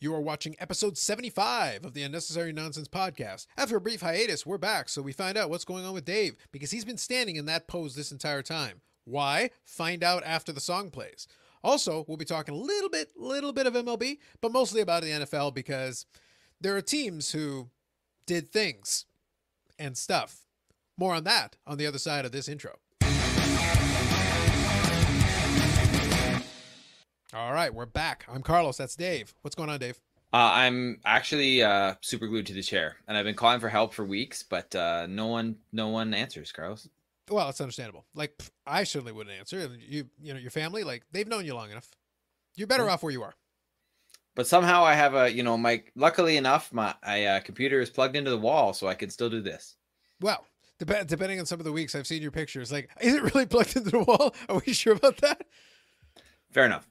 You are watching episode 75 of the Unnecessary Nonsense podcast. After a brief hiatus, we're back, so we find out what's going on with Dave because he's been standing in that pose this entire time. Why? Find out after the song plays. Also, we'll be talking a little bit, little bit of MLB, but mostly about the NFL because there are teams who did things and stuff. More on that on the other side of this intro. All right, we're back. I'm Carlos. That's Dave. What's going on, Dave? Uh, I'm actually uh, super glued to the chair, and I've been calling for help for weeks, but uh, no one, no one answers, Carlos. Well, it's understandable. Like I certainly wouldn't answer. You, you know, your family, like they've known you long enough. You're better Yeah. off where you are. But somehow I have a, you know, my luckily enough, my I, uh, computer is plugged into the wall, so I can still do this. Well, dep- depending on some of the weeks I've seen your pictures, like is it really plugged into the wall? Are we sure about that? Fair enough.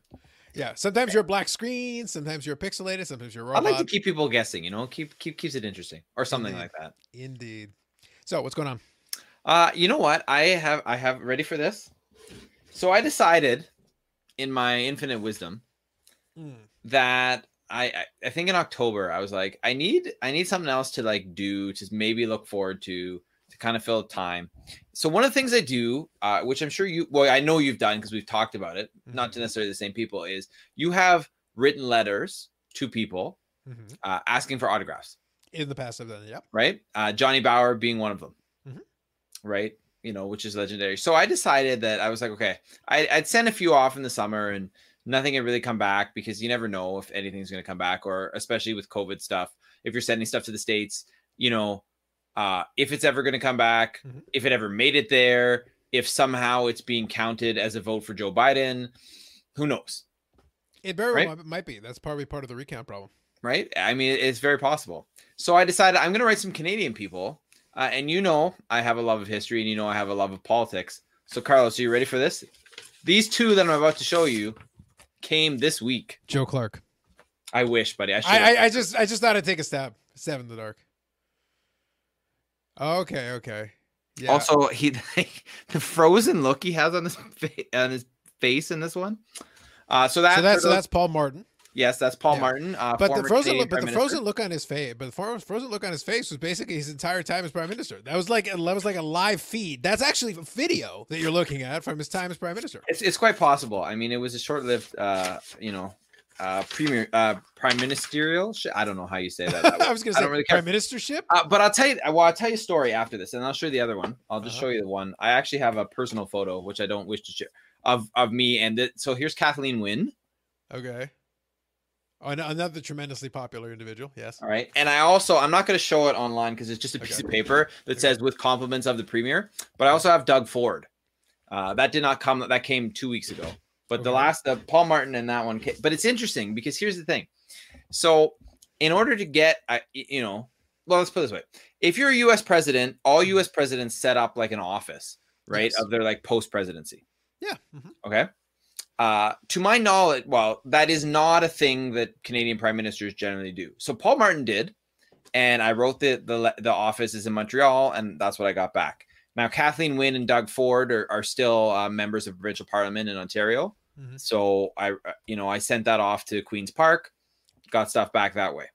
Yeah. Sometimes you're a black screen. Sometimes you're pixelated. Sometimes you're a I robot. like to keep people guessing, you know, keep keep keeps it interesting or something Indeed. like that. Indeed. So what's going on? Uh, you know what? I have I have ready for this. So I decided, in my infinite wisdom, Mm. that I, I I think in October I was like I need I need something else to like do to maybe look forward to to kind of fill time. So one of the things I do, uh, which I'm sure you well I know you've done because we've talked about it, not to necessarily the same people, is you have written letters to people hmm uh, asking for autographs, In the past, I've done it. Yep. right? Uh, Johnny Bower being one of them, Mhm. right? You know, which is legendary. So I decided that I was like, okay, I, I'd send a few off in the summer and nothing had really come back because you never know if anything's going to come back or especially with covid stuff if you're sending stuff to the states you know uh if it's ever going to come back Mhm. if it ever made it there if somehow it's being counted as a vote for joe biden who knows It very Right? well might be. That's probably part of the recount problem. right i mean it's very possible so i decided i'm going to write some canadian people uh, and you know i have a love of history and you know i have a love of politics so carlos are you ready for this these two that i'm about to show you came this week Joe Clark. i wish buddy i I, I, I just I just thought I'd take a stab. Stab in the dark. Okay, okay. Yeah. Also, he the frozen look he has on his fa- on his face in this one. Uh, so that so that's so that's Paul Martin. yes, that's Paul Yeah. Martin. Uh, But the frozen look, but the frozen look on his face, but the frozen look on his face was basically his entire time as prime minister. That was like that was like a live feed. That's actually a video that you're looking at from his time as prime minister. It's, it's quite possible. I mean, it was a short-lived, uh, you know, uh, premier, uh, prime ministerial. Sh- I don't know how you say that. that. I was going to say really prime ministership. Uh, but I'll tell you. Well, I'll tell you a story after this, and I'll show you the other one. I'll just Uh-huh. show you the one. I actually have a personal photo, which I don't wish to share, of of me and it. So here's Kathleen Wynne. Okay. Oh, an- another tremendously popular individual. Yes. All right. And I also, I'm not going to show it online because it's just a piece Okay. of paper that says with compliments of the premier. But I also have Doug Ford. Uh, that did not come, that came two weeks ago. But the last, uh, Paul Martin and that one, but it's interesting because here's the thing. So, in order to get, I you know, well, let's put it this way if you're a US president, all US presidents set up like an office, right? Yes. Of their like post presidency. Yeah. mhm. Okay. Uh, to my knowledge, well, that is not a thing that Canadian prime ministers generally do. So Paul Martin did, and I wrote the the the office is in Montreal, and that's what I got back. Now Kathleen Wynne and Doug Ford are, are still uh, members of provincial parliament in Ontario. Mhm. So I, uh, you know, I sent that off to Queens Park, got stuff back that way.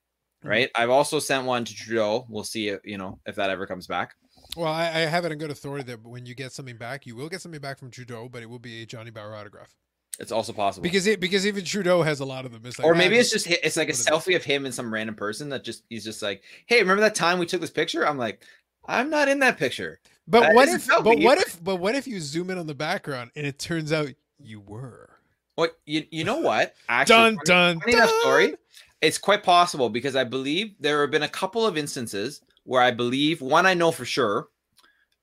Right. I've also sent one to Trudeau. We'll see, if, you know, if that ever comes back. Well, I, I have it on good authority that when you get something back, you will get something back from Trudeau, but it will be a Johnny Bower autograph It's also possible. because it, because even Trudeau has a lot of them. It's like, or ah, maybe it's just it's like a selfie of him and some random person that just he's just like, hey, remember that time we took this picture? I'm like, I'm not in that picture. But That what if? But what if? But what if you zoom in on the background and it turns out you were? What you you know what? Actually, Dun funny- dun. funny dun! story. It's quite possible because I believe there have been a couple of instances where I believe one I know for sure,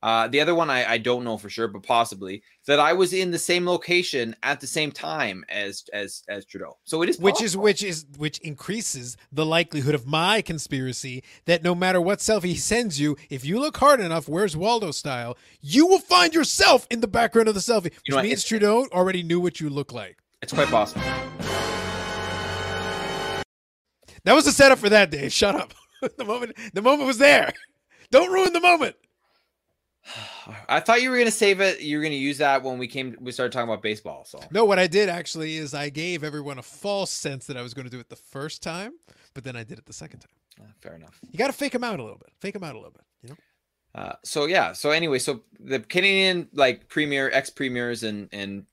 uh, the other one I, I don't know for sure, but possibly that I was in the same location at the same time as as as Trudeau. So it is Which is which is which increases the likelihood of my conspiracy that no matter what selfie he sends you, if you look hard enough, where's Waldo style, you will find yourself in the background of the selfie, which You know means Trudeau already knew what you look like. it's quite possible. That was the setup for that day. Shut up. the moment the moment was there. Don't ruin the moment. I thought you were gonna save it. You were gonna use that when we came. We started talking about baseball. So No, what I did actually is I gave everyone a false sense that I was going to do it the first time, but then I did it the second time. uh, fair enough. You got to fake them out a little bit. Fake them out a little bit. You know. Uh, so yeah. So anyway, so the Canadian like premier, ex premiers, and and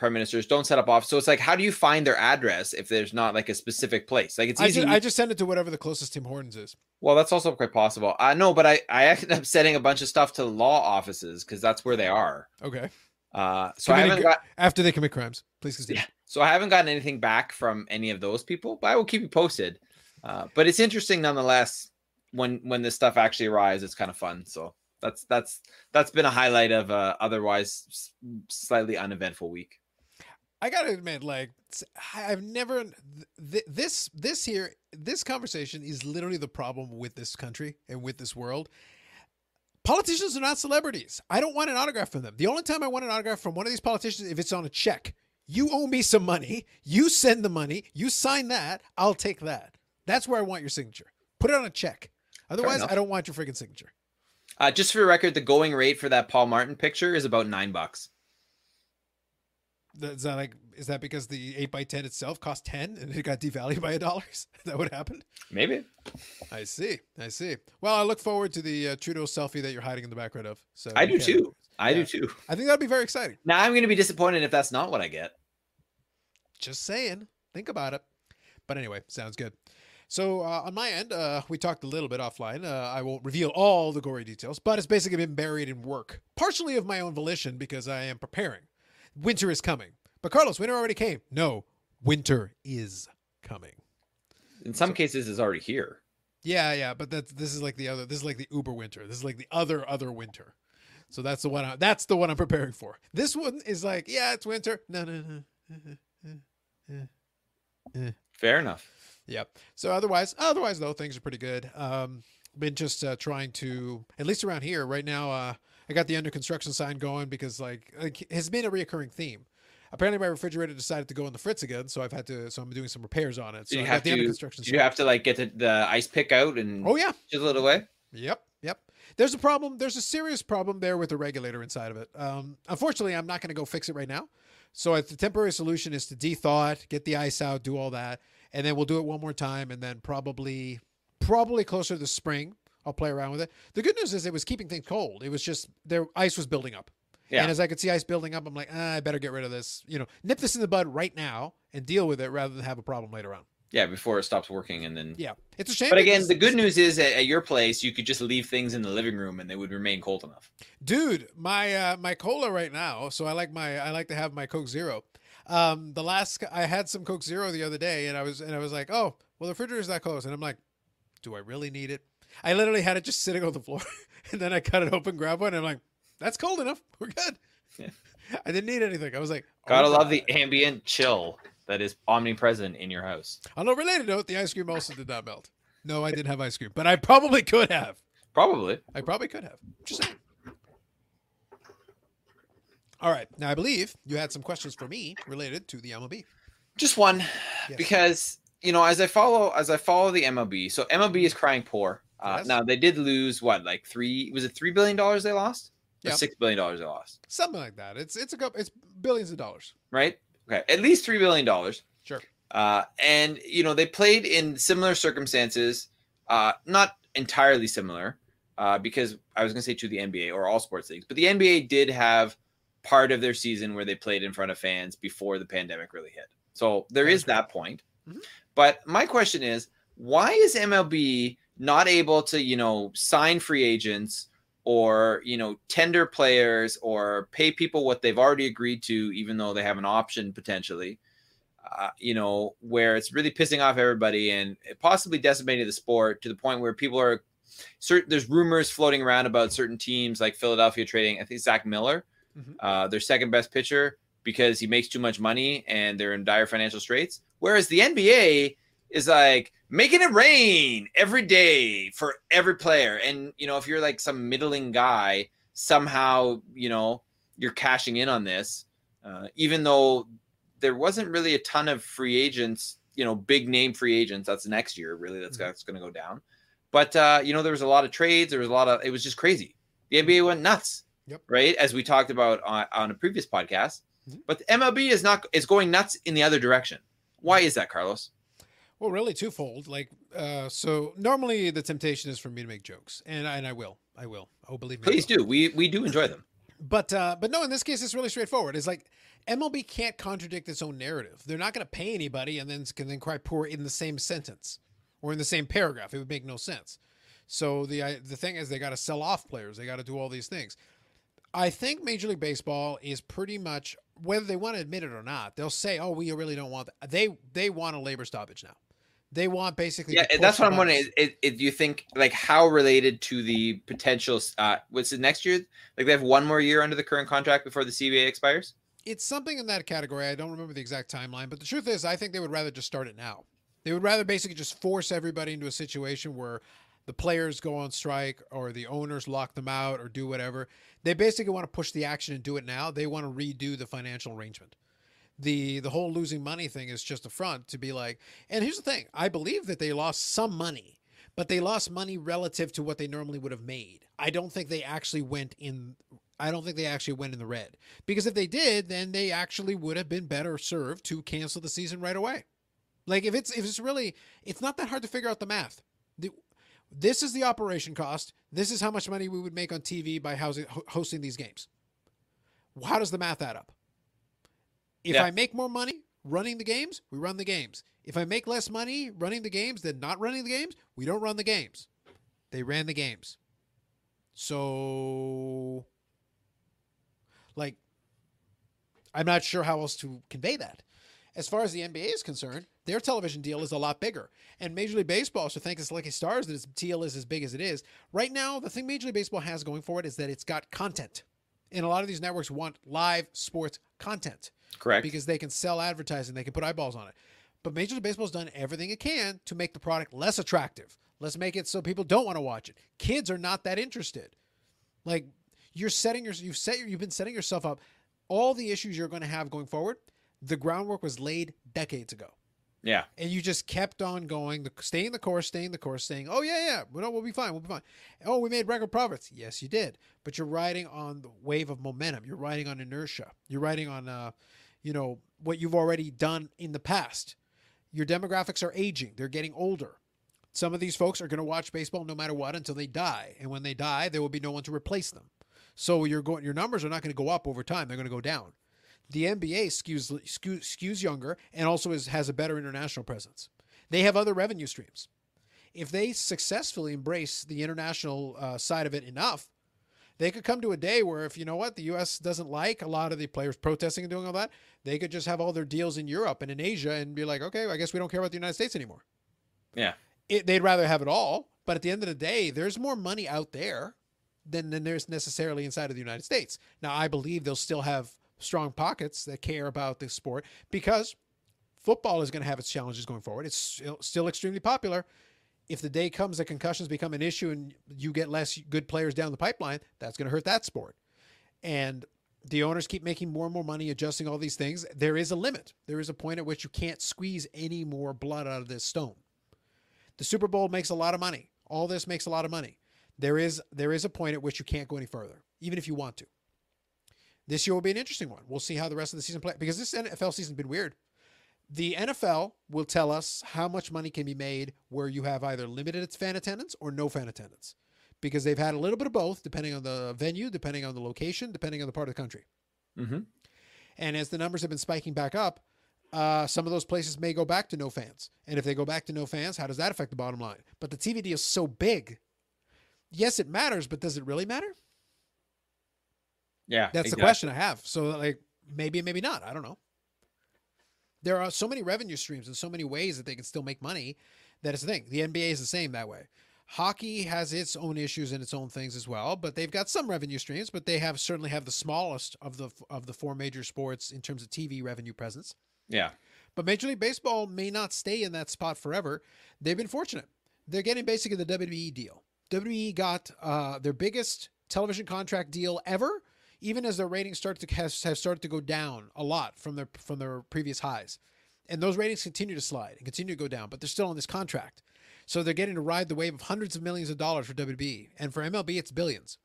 prime ministers don't set up off. So it's like, how do you find their address if there's not like a specific place? Like it's I easy. just, I just send it to whatever the closest Tim Hortons is. well, that's also quite possible. I uh, know, but I I ended up sending a bunch of stuff to law offices because that's where they are. Okay. Uh, so I haven't got After they commit crimes, please continue. Yeah. So I haven't gotten anything back from any of those people, but I will keep you posted. Uh, but it's interesting nonetheless when when this stuff actually arrives. It's kind of fun. So that's that's that's been a highlight of a otherwise slightly uneventful week. I gotta admit, like I've never th- th- this this here this conversation is literally the problem with this country and with this world. Politicians are not celebrities. I don't want an autograph from them. The only time I want an autograph from one of these politicians if it's on a check. You owe me some money. You send the money. You sign that. I'll take that. That's where I want your signature. Put it on a check. Otherwise. I don't want your freaking signature. Uh, just for record, the going rate for that Paul Martin picture is about nine bucks. Is that like is that because the eight x ten itself cost ten and it got devalued by a dollar? Is that what happened? Maybe. I see. I see. Well, I look forward to the uh, Trudeau selfie that you're hiding in the background of. So I do can- too. I Yeah. do too. I think that'd be very exciting. Now I'm going to be disappointed if that's not what I get. Just saying. Think about it. But anyway, sounds good. So uh, on my end, uh, we talked a little bit offline. Uh, I won't reveal all the gory details, but it's basically been buried in work, partially of my own volition because I am preparing. Winter is coming. But Carlos, winter already came. No, winter is coming. In some cases, it's already here. Yeah, yeah, but that's this is like the other. This is like the Uber winter. This is like the other other winter. So that's the one. I, that's the one I'm preparing for. This one is like, yeah, it's winter. No, no, no. Fair enough. Yep. So otherwise, otherwise though, things are pretty good. Um, been just uh, trying to, at least around here right now. Uh, I got the under construction sign going because like, like it has been a reoccurring theme. Apparently, my refrigerator decided to go in the fritz again, so I've had to. So I'm doing some repairs on it. So you I have got the under to? construction. Did you have to like get the, the ice pick out and Oh yeah. chisel it away? Yep, yep. There's a problem. There's a serious problem there with the regulator inside of it. Um, unfortunately, I'm not going to go fix it right now. So the temporary solution is to de-thaw it, get the ice out, do all that, and then we'll do it one more time, and then probably, probably closer to the spring, I'll play around with it. The good news is it was keeping things cold. It was just their ice was building up. Yeah. And as I could see ice building up, I'm like, ah, I better get rid of this. You know, nip this in the bud right now and deal with it rather than have a problem later on. Yeah, before it stops working, and then. Yeah, it's a shame. But again, the good news is at, at your place, you could just leave things in the living room and they would remain cold enough. dude my uh my cola right now so i like my i like to have my coke zero um the last i had some coke zero the other day and i was and i was like oh well the refrigerator's that close and i'm like do i really need it i literally had it just sitting on the floor and then i cut it open grab one and i'm like that's cold enough we're good Yeah. i didn't need anything i was like oh, Gotta oh, love the ambient chill that is omnipresent in your house. on a related note the ice cream also did not melt no i didn't have ice cream but i probably could have Probably. I probably could have. Just saying. All right. Now I believe you had some questions for me related to the MLB. Just one, Yes. because you know, as I follow, as I follow the MLB, so MLB is crying poor. Uh, Yes. Now they did lose what, like three? Was it three billion dollars they lost? Or Yep. six billion dollars they lost, Something like that. It's it's a couple. It's billions of dollars. right? Okay, at least three billion dollars. Sure. Uh, and you know they played in similar circumstances, uh, not entirely similar, uh, because I was going to say to the NBA or all sports leagues, but the NBA did have part of their season where they played in front of fans before the pandemic really hit. So there That is is that point. Mhm. But my question is, why is MLB not able to, you know, sign free agents or you know tender players or pay people what they've already agreed to, even though they have an option potentially? uh, you know, where it's really pissing off everybody and possibly decimating the sport to the point where people are certain. There's rumors floating around about certain teams like Philadelphia trading. I think Zach Miller, Mhm. uh, their second best pitcher, because he makes too much money and they're in dire financial straits. Whereas the NBA is like making it rain every day for every player. And you know, if you're like some middling guy, somehow you know you're cashing in on this, uh, even though there wasn't really a ton of free agents, you know, big name free agents. That's next year, really. That's Mhm. that's going to go down. But uh, you know, there was a lot of trades. There was a lot of. It was just crazy. The NBA went nuts. Yep. Right, as we talked about on, on a previous podcast. Mhm. But the MLB is not is going nuts in the other direction. Why is that, Carlos? Well, really twofold. Like, uh, so normally the temptation is for me to make jokes, and I, and I will, I will. Oh, believe me. Please do. We we do enjoy them. But uh, but no, in this case, it's really straightforward. It's like MLB can't contradict its own narrative. They're not going to pay anybody and then can then cry poor in the same sentence or in the same paragraph. It would make no sense. So the I, the thing is, they got to sell off players. They got to do all these things. I think Major League Baseball is pretty much whether they want to admit it or not. They'll say, "Oh, we really don't want that." They they want a labor stoppage now. They want basically. Yeah, that's what I'm wondering. Is, is, do you think like how related to the potential? Uh, what's it next year? Like they have one more year under the current contract before the CBA expires. it's something in that category. I don't remember the exact timeline, but the truth is, I think they would rather just start it now. They would rather basically just force everybody into a situation where the players go on strike or the owners lock them out or do whatever. They basically want to push the action and do it now. They want to redo the financial arrangement. The the whole losing money thing is just a front to be like. And here's the thing: I believe that they lost some money, but they lost money relative to what they normally would have made. I don't think they actually went in I don't think they actually went in the red. Because if they did, then they actually would have been better served to cancel the season right away. Like if it's if it's really it's not that hard to figure out the math. The, this is the operation cost. This is how much money we would make on TV by housing, ho- hosting these games. How does the math add up? If Yeah. I make more money running the games, we run the games. If I make less money running the games than not running the games, we don't run the games. They ran the games. So like I'm not sure how else to convey that. As far as the NBA is concerned, their television deal is a lot bigger. And Major League Baseball should thank its lucky stars that its deal is as big as it is. Right now, the thing Major League Baseball has going for it is that it's got content. And a lot of these networks want live sports content Correct. because they can sell advertising, they can put eyeballs on it. But Major League Baseball's done everything it can to make the product less attractive. Let's make it so people don't want to watch it. Kids are not that interested. Like you're setting your you've set you've been setting yourself up. All the issues you're going to have going forward, the groundwork was laid decades ago, yeah. and you just kept on going, the, staying the course, staying the course, saying, "Oh yeah, yeah, well, we'll be fine, we'll be fine." Oh, we made record profits. Yes, you did, but you're riding on the wave of momentum. You're riding on inertia. You're riding on, uh, you know, what you've already done in the past. Your demographics are aging. They're getting older. Some of these folks are going to watch baseball no matter what until they die, and when they die, there will be no one to replace them. So you're going, your numbers are not going to go up over time; they're going to go down. The NBA skews skews, skews younger and also is, has a better international presence. They have other revenue streams. If they successfully embrace the international uh, side of it enough, they could come to a day where, if you know what, the U.S. doesn't like a lot of the players protesting and doing all that, they could just have all their deals in Europe and in Asia and be like, okay, I guess we don't care about the United States anymore. Yeah. It, they'd rather have it all, but at the end of the day, there's more money out there than, than there's necessarily inside of the United States. Now, I believe they'll still have strong pockets that care about this sport because football is going to have its challenges going forward. It's still, extremely popular. If the day comes that concussions become an issue and you get less good players down the pipeline, that's going to hurt that sport. And the owners keep making more and more money, adjusting all these things. There is a limit. There is a point at which you can't squeeze any more blood out of this stone. The Super Bowl makes a lot of money. All this makes a lot of money. There is there is a point at which you can't go any further, even if you want to. This year will be an interesting one. We'll see how the rest of the season play because this NFL season's been weird. The NFL will tell us how much money can be made where you have either limited fan attendance or no fan attendance, because they've had a little bit of both, depending on the venue, depending on the location, depending on the part of the country. Mm-hmm. And as the numbers have been spiking back up, uh, some of those places may go back to no fans. And if they go back to no fans, how does that affect the bottom line? But the TV deal is so big. Yes, it matters, but does it really matter? Yeah. That's the question I have. So, like, maybe, maybe not. I don't know. There are so many revenue streams and so many ways that they can still make money That is the thing. The NBA is the same that way. Hockey has its own issues and its own things as well, but they've got some revenue streams. But they have certainly have the smallest of the of the four major sports in terms of TV revenue presence. Yeah. But Major League Baseball may not stay in that spot forever. They've been fortunate. They're getting basically the WWE deal. WWE got uh, their biggest television contract deal ever, even as their ratings start to has, have started to go down a lot from their from their previous highs, and those ratings continue to slide and continue to go down. But they're still on this contract, so they're getting to ride the wave of hundreds of millions of dollars for WB, and for MLB it's billions.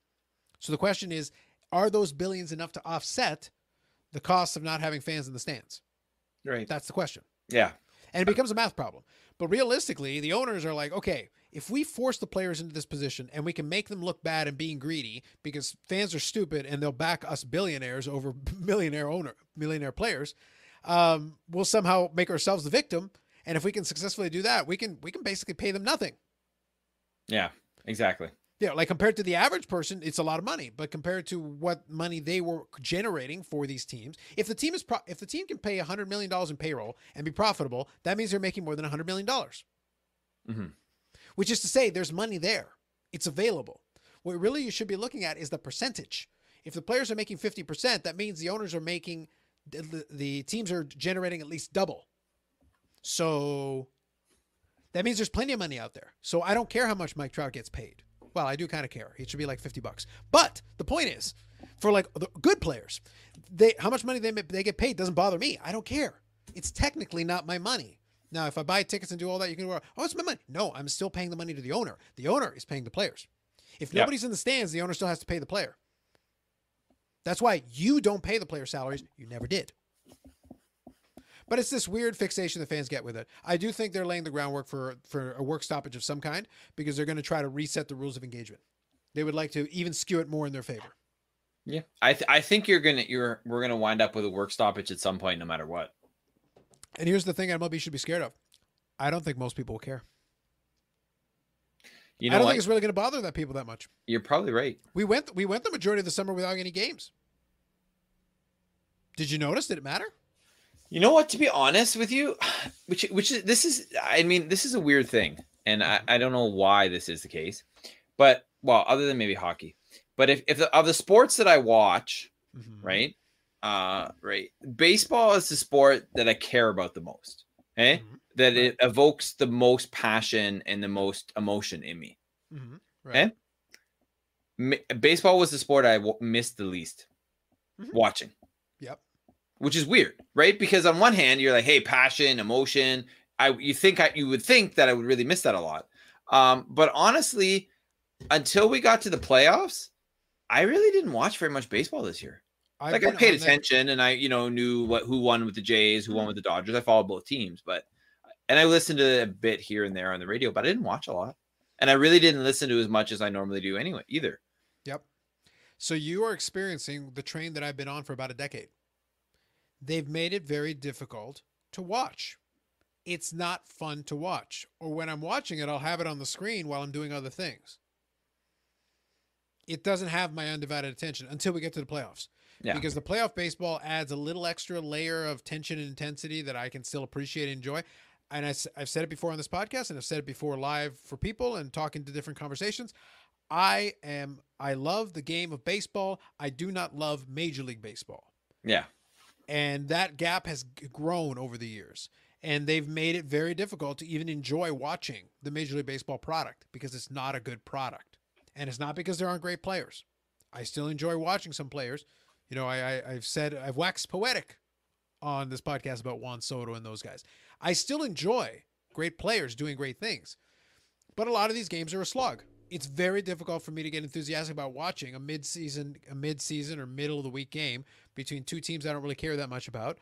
So the question is, are those billions enough to offset the cost of not having fans in the stands? Right. That's the question. Yeah. And it becomes a math problem. But realistically, the owners are like, okay, if we force the players into this position and we can make them look bad and being greedy because fans are stupid and they'll back us billionaires over millionaire owner millionaire players, um, we'll somehow make ourselves the victim. And if we can successfully do that, we can we can basically pay them nothing. Yeah. Exactly. Yeah, like compared to the average person, it's a lot of money. But compared to what money they were generating for these teams, if the team is pro- if the team can pay hundred million dollars in payroll and be profitable, that means they're making more than hundred million dollars. Mhm. Which is to say, there's money there. It's available. What really you should be looking at is the percentage. If the players are making fifty percent, that means the owners are making the, the teams are generating at least double. So that means there's plenty of money out there. So I don't care how much Mike Trout gets paid. Well, I do kind of care. It should be like 50 bucks. But the point is, for like the good players, they how much money they they get paid doesn't bother me. I don't care. It's technically not my money. Now, if I buy tickets and do all that, you can go, "Oh, it's my money." No, I'm still paying the money to the owner. The owner is paying the players. If Yeah. nobody's in the stands, the owner still has to pay the player. That's why you don't pay the player salaries. You never did. But it's this weird fixation the fans get with it. I do think they're laying the groundwork for for a work stoppage of some kind because they're going to try to reset the rules of engagement. They would like to even skew it more in their favor. Yeah. I th- I think you're gonna you're we're gonna wind up with a work stoppage at some point, no matter what. And here's the thing MLB should be scared of. I don't think most people will care. You know I don't what? think it's really going to bother that people that much. You're probably right. We went we went the majority of the summer without any games. Did you notice? Did it matter? You know what? To be honest with you, which which is this is I mean this is a weird thing, and I, I don't know why this is the case, but well, other than maybe hockey, but if if the, of the sports that I watch, Mm-hmm. right, uh, right, baseball is the sport that I care about the most. Okay, Mhm. that it evokes the most passion and the most emotion in me. mm-hmm. Okay. Mi- baseball was the sport I w- missed the least Mhm. watching. Which is weird, right? Because on one hand, you're like, hey, passion, emotion. I you think I you would think that I would really miss that a lot. Um, but honestly, until we got to the playoffs, I really didn't watch very much baseball this year. I've like I paid on that- attention and I, you know, knew what who won with the Jays, who won Mhm. with the Dodgers. I followed both teams, but and I listened to a bit here and there on the radio, but I didn't watch a lot. And I really didn't listen to as much as I normally do anyway, either. Yep. So you are experiencing the train that I've been on for about a decade. They've made it very difficult to watch. It's not fun to watch. Or when I'm watching it, I'll have it on the screen while I'm doing other things. It doesn't have my undivided attention until we get to the playoffs. Yeah. Because the playoff baseball adds a little extra layer of tension and intensity that I can still appreciate and enjoy. And I, have said it before on this podcast, and I've said it before live for people and talking to different conversations. I am I love the game of baseball. I do not love Major League Baseball. Yeah. And that gap has grown over the years. And they've made it very difficult to even enjoy watching the Major League Baseball product because it's not a good product. And it's not because there aren't great players. I still enjoy watching some players. You know, I, I I've said I've waxed poetic on this podcast about Juan Soto and those guys. I still enjoy great players doing great things. But a lot of these games are a slog. It's very difficult for me to get enthusiastic about watching a mid-season, a mid-season or middle of the week game between two teams I don't really care that much about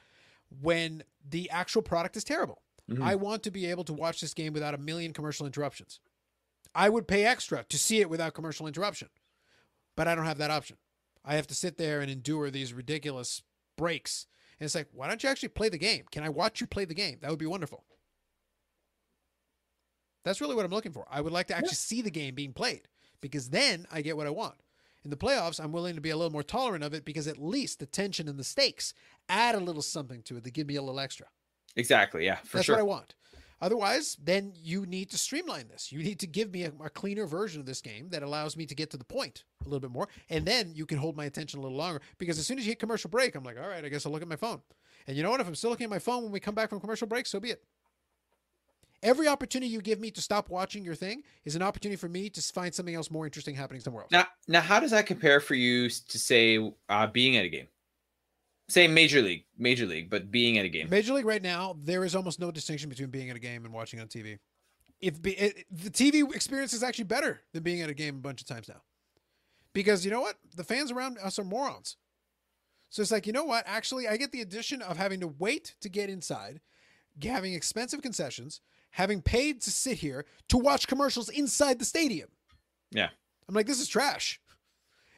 when the actual product is terrible. Mhm. I want to be able to watch this game without a million commercial interruptions. I would pay extra to see it without commercial interruption, but I don't have that option. I have to sit there and endure these ridiculous breaks. And it's like, why don't you actually play the game? Can I watch you play the game? That would be wonderful. That's really what I'm looking for. I would like to actually see the game being played because then I get what I want. In the playoffs, I'm willing to be a little more tolerant of it because at least the tension and the stakes add a little something to it. They give me a little extra. Exactly. Yeah, for That's sure. what I want. Otherwise, then you need to streamline this. You need to give me a, a cleaner version of this game that allows me to get to the point a little bit more. And then you can hold my attention a little longer. Because as soon as you hit commercial break, I'm like, all right, I guess I'll look at my phone. And you know what? If I'm still looking at my phone when we come back from commercial break, so be it. Every opportunity you give me to stop watching your thing is an opportunity for me to find something else more interesting happening somewhere else. Now, now, how does that compare for you to say uh, being at a game? Say major league, major league, but being at a game. Major League right now, there is almost no distinction between being at a game and watching on TV. If be, it, the TV experience is actually better than being at a game a bunch of times now, because you know what? The fans around us are morons. So it's like, you know what? Actually, I get the addition of having to wait to get inside, having expensive concessions, having paid to sit here to watch commercials inside the stadium. Yeah. I'm like, this is trash.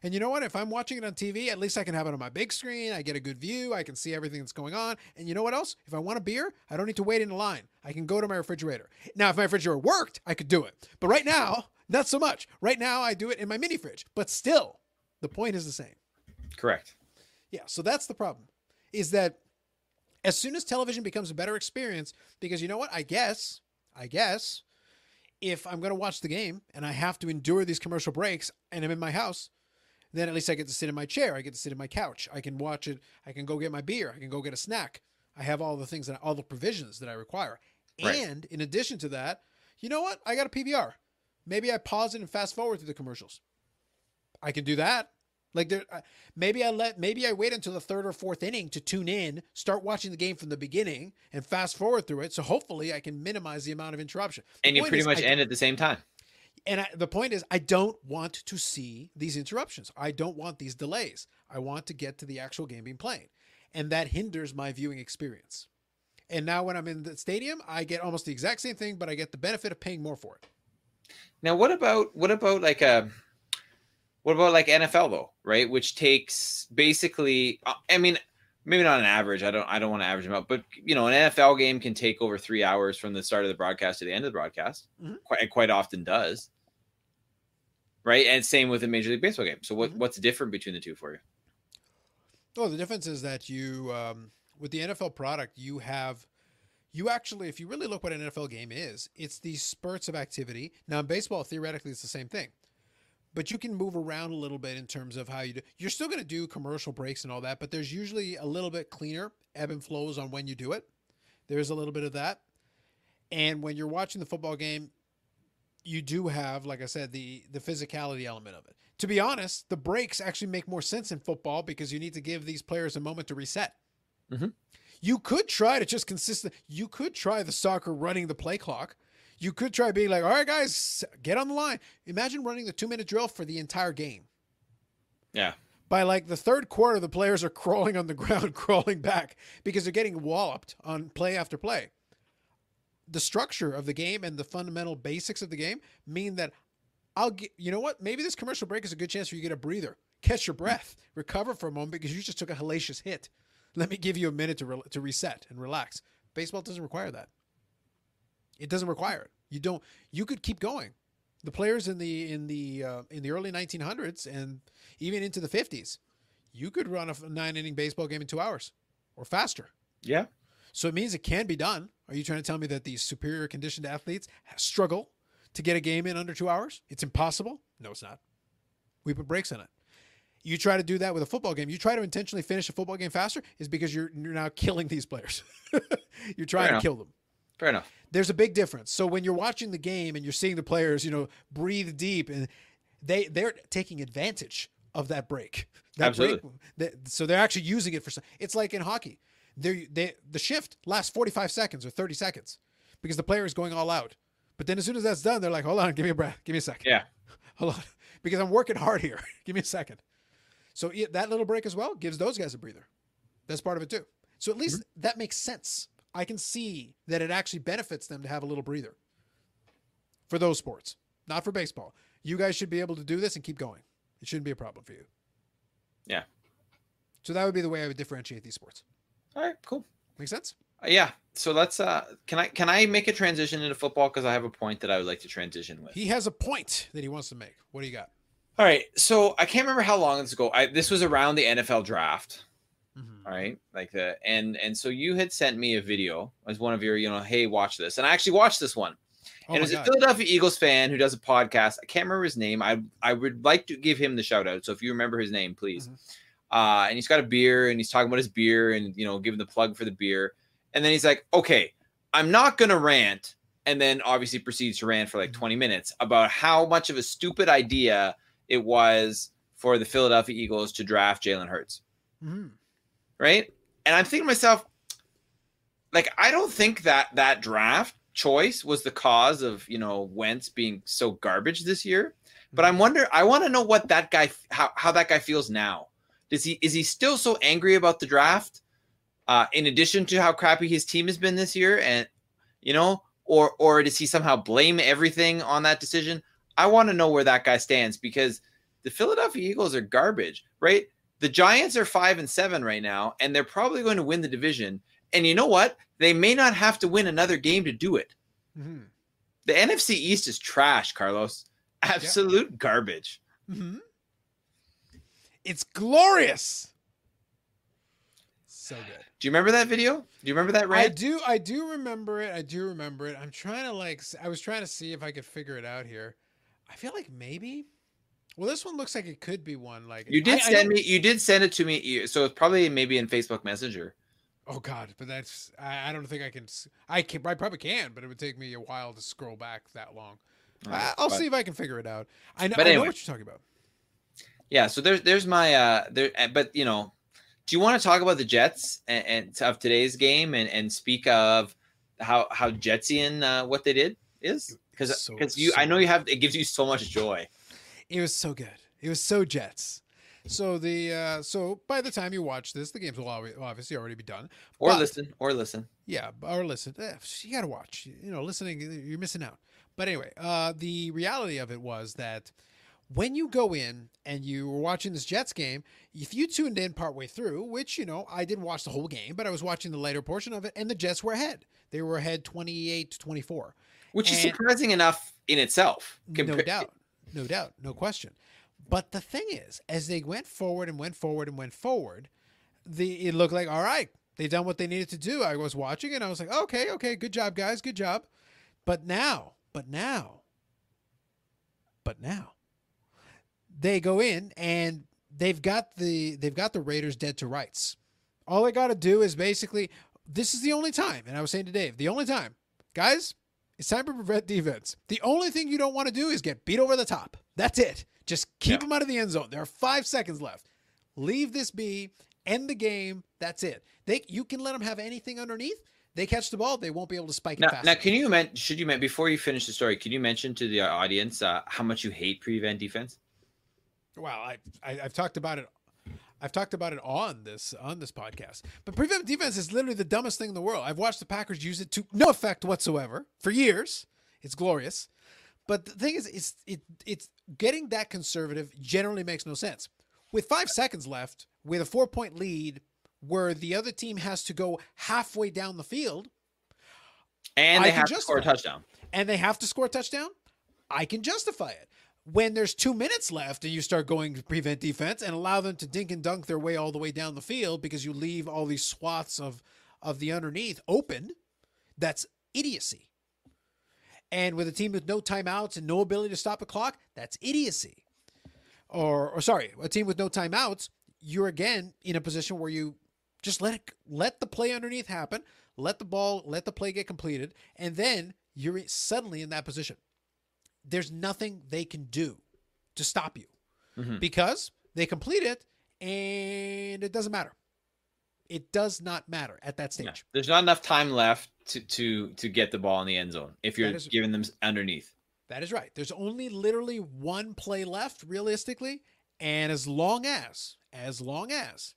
And you know what? If I'm watching it on TV, at least I can have it on my big screen. I get a good view. I can see everything that's going on. And you know what else? If I want a beer, I don't need to wait in a line. I can go to my refrigerator. Now, if my refrigerator worked, I could do it. But right now, not so much. Right now, I do it in my mini fridge. But still, the point is the same. Correct. Yeah. So that's the problem. Is that as soon as television becomes a better experience, because you know what? I guess, I guess, if I'm going to watch the game and I have to endure these commercial breaks and I'm in my house, then at least I get to sit in my chair. I get to sit in my couch. I can watch it. I can go get my beer. I can go get a snack. I have all the things that all the provisions that I require. Right. And in addition to that, you know what? I got a PVR. Maybe I pause it and fast forward through the commercials. I can do that. Like there, uh, maybe I let maybe I wait until the third or fourth inning to tune in, start watching the game from the beginning, and fast forward through it. So hopefully I can minimize the amount of interruption. The And you pretty much I- end at the same time. and I, the point is, I don't want to see these interruptions. I don't want these delays. I want to get to the actual game being played, and that hinders my viewing experience. And now when I'm in the stadium, I get almost the exact same thing, but I get the benefit of paying more for it. Now, what about what about like a what about like NFL though, right? Which takes basically, uh, I mean, maybe not an average. I don't I don't want to average them out, but you know, an NFL game can take over three hours from the start of the broadcast to the end of the broadcast. Mhm. Quite it quite often does, right? And same with a Major League Baseball game. So what Mhm. what's different between the two for you? Oh, the difference is that you, um, with the NFL product, you have, you actually, if you really look what an NFL game is, it's these spurts of activity. Now, in baseball, theoretically, it's the same thing, but you can move around a little bit in terms of how you do. You're still going to do commercial breaks and all that, but there's usually a little bit cleaner ebb and flows on when you do it. There's a little bit of that. And when you're watching the football game, you do have, like I said, the the physicality element of it. To be honest, the breaks actually make more sense in football because you need to give these players a moment to reset. Mhm. You could try to just consistent. You could try the soccer running the play clock. You could try being like, all right, guys, get on the line. Imagine running the two minute drill for the entire game. Yeah, By like the third quarter, the players are crawling on the ground, crawling back because they're getting walloped on play after play. The structure of the game and the fundamental basics of the game mean that I'll get, you know what? Maybe this commercial break is a good chance for you to get a breather, catch your breath, recover for a moment because you just took a hellacious hit. Let me give you a minute to, re- to reset and relax. Baseball doesn't require that. It doesn't require it. You don't. You could keep going. The players in the in the uh, in the early 1900s and even into the 50s, you could run a nine inning baseball game in two hours or faster. yeah, So it means it can be done. Are you trying to tell me that these superior conditioned athletes struggle to get a game in under two hours? It's impossible? No, it's not. We put brakes on it. You try to do that with a football game. You try to intentionally finish a football game faster is because you're you're now killing these players. you're trying Fair to enough. kill them fair enough. There's a big difference. So when you're watching the game and you're seeing the players, you know, breathe deep and they they're taking advantage of that break. That Absolutely. break that- so they're actually using it for. It's like in hockey. They they the shift lasts 45 seconds or 30 seconds because the player is going all out. But then as soon as that's done, they're like, "Hold on, give me a breath. Give me a second. Yeah, Hold on. Because I'm working hard here. give me a second. So yeah, that little break as well gives those guys a breather. That's part of it too. So at least mm-hmm. that makes sense. I can see that it actually benefits them to have a little breather for those sports, not for baseball. You guys should be able to do this and keep going. It shouldn't be a problem for you. Yeah. So that would be the way I would differentiate these sports. all right, cool. Make sense? Uh, yeah, so let's. uh Can I can I make a transition into football because I have a point that I would like to transition with. He has a point that he wants to make. What do you got? All right, so I can't remember how long ago. I this was around the NFL draft. Mm-hmm. All right, like the and and so you had sent me a video as one of your you know hey watch this and I actually watched this one Oh and it was a Philadelphia Eagles fan who does a podcast. I can't remember his name. I I would like to give him the shout out. So if you remember his name, please. Mhm. Uh, and he's got a beer and he's talking about his beer and you know giving the plug for the beer. And then he's like, okay, I'm not gonna rant. And then obviously proceeds to rant for like Mhm. 20 minutes about how much of a stupid idea it was for the Philadelphia Eagles to draft Jalen Hurts Mhm. Right? And I'm thinking to myself, like, I don't think that that draft choice was the cause of you know Wentz being so garbage this year. But I'm wonder I want to know what that guy how, how that guy feels now. Does he is he still so angry about the draft? Uh, in addition to how crappy his team has been this year, and you know, or or does he somehow blame everything on that decision? I want to know where that guy stands because the Philadelphia Eagles are garbage, right? The Giants are five and seven right now, and they're probably going to win the division. And you know what? They may not have to win another game to do it. Mm-hmm. The NFC East is trash, Carlos. Absolute yep. garbage. Mm-hmm. It's glorious. So good. Do you remember that video? Do you remember that? Right? I do. I do remember it. I do remember it. I'm trying to like. I was trying to see if I could figure it out here. I feel like maybe. Well, this one looks like it could be one. Like you did I, send I me. You did send it to me. So it's probably maybe in Facebook Messenger. Oh God, but that's I, I don't think I can. I can. I probably can, but it would take me a while to scroll back that long. Right, I'll but, see if I can figure it out. I know. Anyway, I know what you're talking about. Yeah. So there's there's my uh there, eh, but you know, do you want to talk about the Jets and, and of today's game and and speak of how how Jetsian uh, what they did is because because so, you so I know you have it gives you so much joy. It was so good. It was so Jets. So the uh, so by the time you watch this, the games will obviously already be done. Or but, listen, or listen. Yeah, or listen. Eh, you got to watch. You know, listening, you're missing out. But anyway, uh, the reality of it was that when you go in and you were watching this Jets game, if you tuned in partway through, which you know I didn't watch the whole game, but I was watching the later portion of it, and the Jets were ahead. They were ahead twenty eight to twenty four, which and is surprising enough in itself. No doubt, no doubt, no question. But the thing is, as they went forward and went forward and went forward, the it looked like all right, they've done what they needed to do. I was watching and I was like, okay, okay, good job, guys, good job. But now, but now, but now, they go in and they've got the they've got the Raiders dead to rights. All they got to do is basically this is the only time, and I was saying to Dave, the only time, guys, it's time to prevent defense. The only thing you don't want to do is get beat over the top. That's it. Just keep yeah. them out of the end zone. There are five seconds left. Leave this be. End the game. That's it. They you can let them have anything underneath. They catch the ball, they won't be able to spike now, it fast. Now, can you mention? Should you mention before you finish the story? Can you mention to the audience uh, how much you hate prevent defense? Well, I, I I've talked about it I've talked about it on this on this podcast. But prevent defense is literally the dumbest thing in the world. I've watched the Packers use it to no effect whatsoever for years. It's glorious. But the thing is, it's it it's getting that conservative generally makes no sense. With five seconds left, with a four point lead, where the other team has to go halfway down the field, and they have to score a touchdown, and they have to score a touchdown, I can justify it. When there's two minutes left and you start going to prevent defense and allow them to dink and dunk their way all the way down the field because you leave all these swaths of of the underneath open, that's idiocy. And with a team with no timeouts and no ability to stop a clock, that's idiocy. Or, or sorry, a team with no timeouts, you're again in a position where you just let it, let the play underneath happen, let the ball, let the play get completed, and then you're suddenly in that position. There's nothing they can do to stop you mm-hmm. because they complete it and it doesn't matter. It does not matter at that stage. Yeah. There's not enough time left to to to get the ball in the end zone if you're is, giving them underneath. That is right. There's only literally one play left realistically, and as long as as long as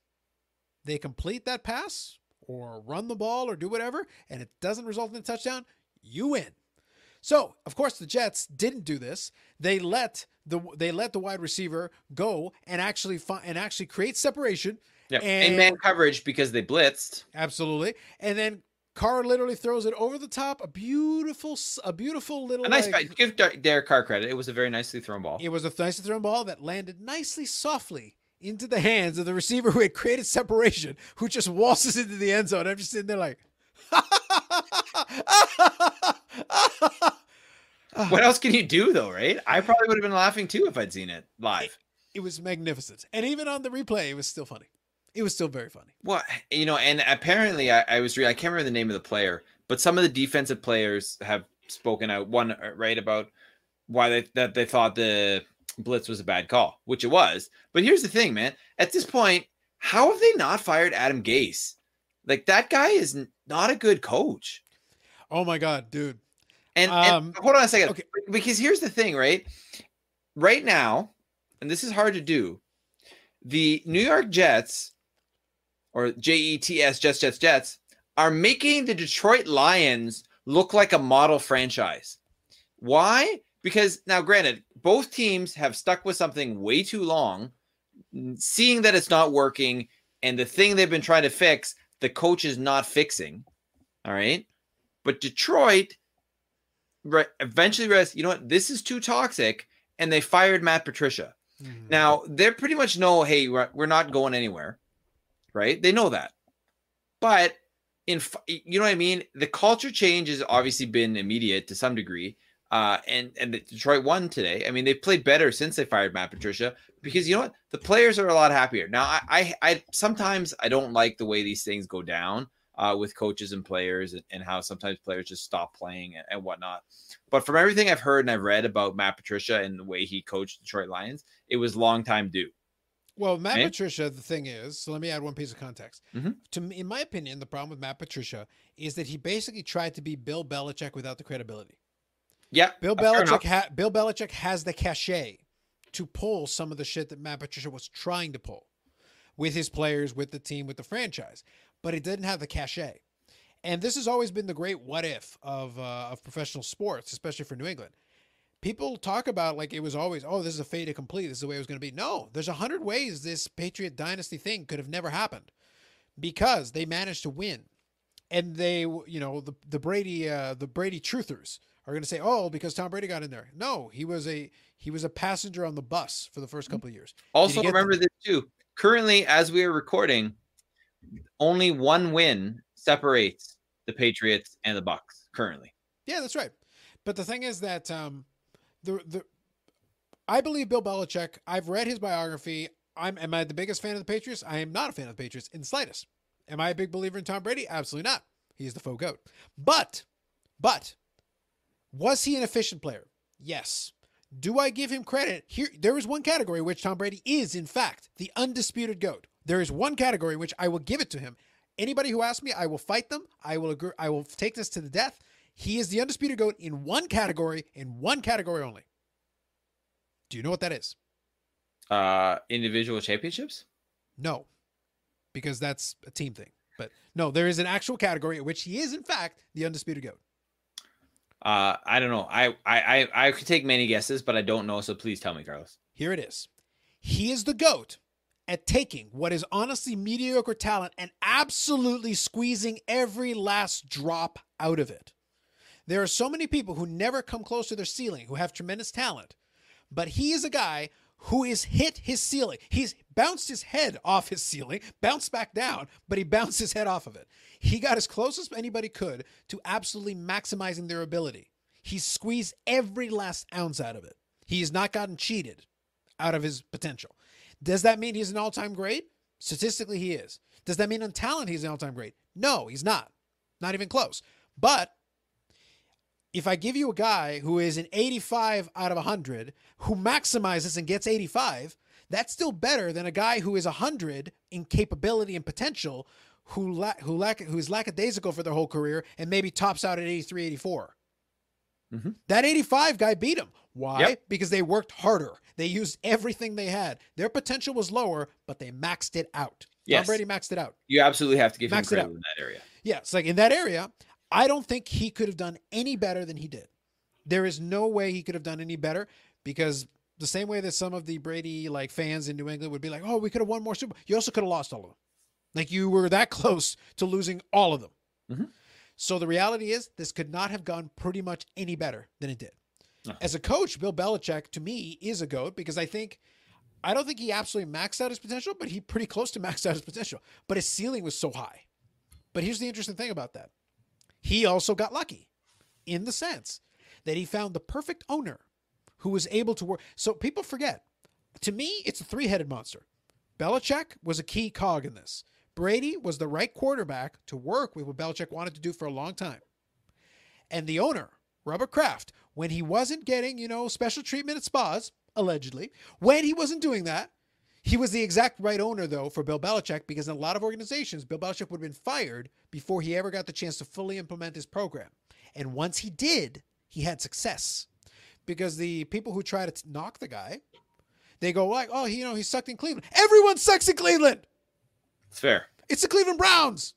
they complete that pass or run the ball or do whatever and it doesn't result in a touchdown, you win. So, of course, the Jets didn't do this. They let the they let the wide receiver go and actually find, and actually create separation. Yeah, and man coverage because they blitzed. Absolutely, and then Carr literally throws it over the top. A beautiful, a beautiful little. A nice. Like, give Derek Carr credit. It was a very nicely thrown ball. It was a nicely thrown ball that landed nicely, softly into the hands of the receiver who had created separation, who just waltzes into the end zone. I'm just sitting there like. what else can you do though, right? I probably would have been laughing too if I'd seen it live. It, it was magnificent, and even on the replay, it was still funny it was still very funny. Well, you know, and apparently I, I was re- I can't remember the name of the player, but some of the defensive players have spoken out one uh, right about why they that they thought the blitz was a bad call, which it was. But here's the thing, man. At this point, how have they not fired Adam Gase? Like that guy is not a good coach. Oh my god, dude. And, um, and hold on a second, okay. because here's the thing, right? right now, and this is hard to do, the New York Jets or J E T S Jets Jets Jets are making the Detroit Lions look like a model franchise. Why? Because now, granted, both teams have stuck with something way too long, seeing that it's not working, and the thing they've been trying to fix, the coach is not fixing. All right. But Detroit re- eventually realized, you know what, this is too toxic. And they fired Matt Patricia. Mm-hmm. Now they pretty much know, hey, we're, we're not going anywhere, right? They know that, but in you know what I mean. The culture change has obviously been immediate to some degree, uh, and and Detroit won today. I mean, they've played better since they fired Matt Patricia because you know what, the players are a lot happier now. I I, I sometimes I don't like the way these things go down uh, with coaches and players and, and, how sometimes players just stop playing and, and, whatnot. But from everything I've heard and I've read about Matt Patricia and the way he coached Detroit Lions, it was long time due. Well, Matt right? Patricia, the thing is, so let me add one piece of context. Mm-hmm. To me, in my opinion, the problem with Matt Patricia is that he basically tried to be Bill Belichick without the credibility. Yeah, Bill Belichick. Ha- Bill Belichick has the cachet to pull some of the shit that Matt Patricia was trying to pull with his players, with the team, with the franchise but it didn't have the cachet. And this has always been the great what if of uh, of professional sports, especially for New England. People talk about like it was always, oh, this is a fait complete. This is the way it was going to be. No, there's a hundred ways this Patriot dynasty thing could have never happened because they managed to win, and they, you know, the the Brady uh, the Brady truthers are going to say, oh, because Tom Brady got in there. No, he was a he was a passenger on the bus for the first couple of years. Also, remember the- this too. Currently, as we are recording, only one win separates the Patriots and the Bucs currently. Yeah, that's right. But the thing is that um, the the I believe Bill Belichick. I've read his biography. I'm am I the biggest fan of the Patriots? I am not a fan of the Patriots in the slightest. Am I a big believer in Tom Brady? Absolutely not. He's the faux goat. But but was he an efficient player? Yes. Do I give him credit? Here there is one category which Tom Brady is in fact the undisputed goat. There is one category in which I will give it to him. Anybody who asks me, I will fight them. I will agree. I will take this to the death. He is the undisputed goat in one category, in one category only. Do you know what that is? Uh, individual championships? No, because that's a team thing. But no, there is an actual category in which he is, in fact, the undisputed goat. Uh, I don't know. I, I I I could take many guesses, but I don't know. So please tell me, Carlos. Here it is. He is the goat at taking what is honestly mediocre talent and absolutely squeezing every last drop out of it. There are so many people who never come close to their ceiling who have tremendous talent, but he is a guy who has hit his ceiling. He's bounced his head off his ceiling, bounced back down, but he bounced his head off of it. He got as close as anybody could to absolutely maximizing their ability. He's squeezed every last ounce out of it. He has not gotten cheated out of his potential. Does that mean he's an all time great? Statistically, he is. Does that mean on talent he's an all time great? No, he's not. Not even close. But if I give you a guy who is an 85 out of 100, who maximizes and gets 85, that's still better than a guy who is 100 in capability and potential, who la- who lack who is lackadaisical for their whole career and maybe tops out at 83, 84. Mm-hmm. That 85 guy beat him. Why? Yep. Because they worked harder. They used everything they had. Their potential was lower, but they maxed it out. Yes. Tom Brady maxed it out. You absolutely have to give maxed him credit in that area. Yeah, it's like in that area, I don't think he could have done any better than he did. There is no way he could have done any better because the same way that some of the Brady like fans in New England would be like, "Oh, we could have won more Super." You also could have lost all of them. Like you were that close to losing all of them. Mm-hmm. So the reality is, this could not have gone pretty much any better than it did. Uh-huh. As a coach, Bill Belichick to me is a goat because I think I don't think he absolutely maxed out his potential, but he pretty close to maxed out his potential. But his ceiling was so high. But here's the interesting thing about that. He also got lucky in the sense that he found the perfect owner who was able to work. So people forget. To me, it's a three-headed monster. Belichick was a key cog in this. Brady was the right quarterback to work with what Belichick wanted to do for a long time. And the owner, Robert Kraft, when he wasn't getting, you know, special treatment at spas, allegedly, when he wasn't doing that, he was the exact right owner, though, for Bill Belichick, because in a lot of organizations, Bill Belichick would have been fired before he ever got the chance to fully implement his program. And once he did, he had success. because the people who try to knock the guy, they go like, "Oh, he, you know, he sucked in Cleveland. Everyone sucks in Cleveland. It's fair. It's the Cleveland Browns.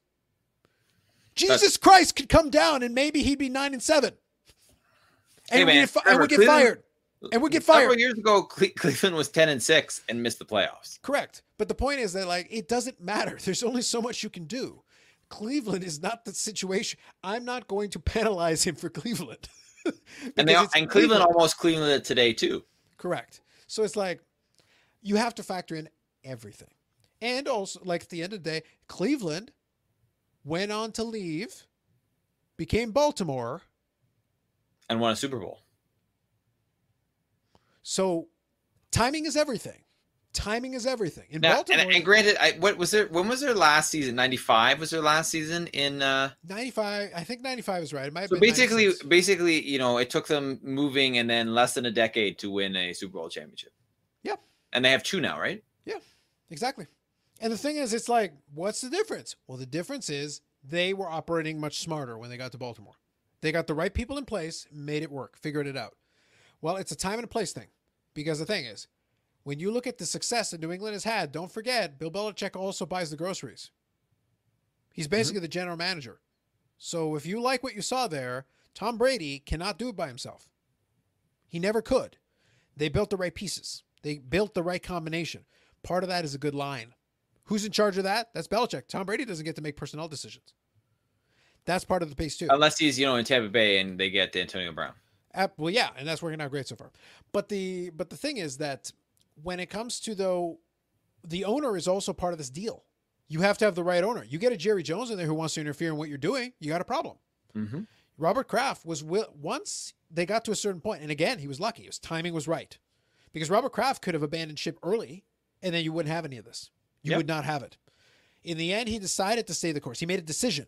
Jesus That's- Christ could come down and maybe he'd be nine and seven, and Hey, we man, get, fi- and we get Cleveland- fired. And we get Several years ago, Cle- Cleveland was ten and six and missed the playoffs. Correct. But the point is that like it doesn't matter. There's only so much you can do. Cleveland is not the situation. I'm not going to penalize him for Cleveland. And they and Cleveland almost Cleveland today too. Correct. So it's like you have to factor in everything. And also, like at the end of the day, Cleveland went on to leave, became Baltimore. and won a Super Bowl. So timing is everything. Timing is everything. In Now, Baltimore, and, and granted, I, what was there? When was their last season? Ninety five was their last season in. uh 95, I think 95 is right. It might So basically, 96. basically, you know, it took them moving and then less than a decade to win a Super Bowl championship. Yeah. and they have two now, right? Yeah, exactly. And the thing is, it's like, what's the difference? Well, the difference is they were operating much smarter when they got to Baltimore. They got the right people in place, made it work, figured it out. Well, it's a time and a place thing. Because the thing is, when you look at the success that New England has had, don't forget, Bill Belichick also buys the groceries. He's mm-hmm. basically the general manager. So if you like what you saw there, Tom Brady cannot do it by himself. He never could. They built the right pieces. They built the right combination. Part of that is a good line. Who's in charge of that? That's Belichick. Tom Brady doesn't get to make personnel decisions. That's part of the pace too. Unless he's you know in Tampa Bay and they get Antonio Brown. Well, yeah, and that's working out great so far. But the but the thing is that when it comes to though, the owner is also part of this deal. You have to have the right owner. You get a Jerry Jones in there who wants to interfere in what you're doing, you got a problem. Mm-hmm. Robert Kraft was once they got to a certain point, and again he was lucky. His timing was right, because Robert Kraft could have abandoned ship early, and then you wouldn't have any of this. You Yep. would not have it. In the end, he decided to stay the course. He made a decision.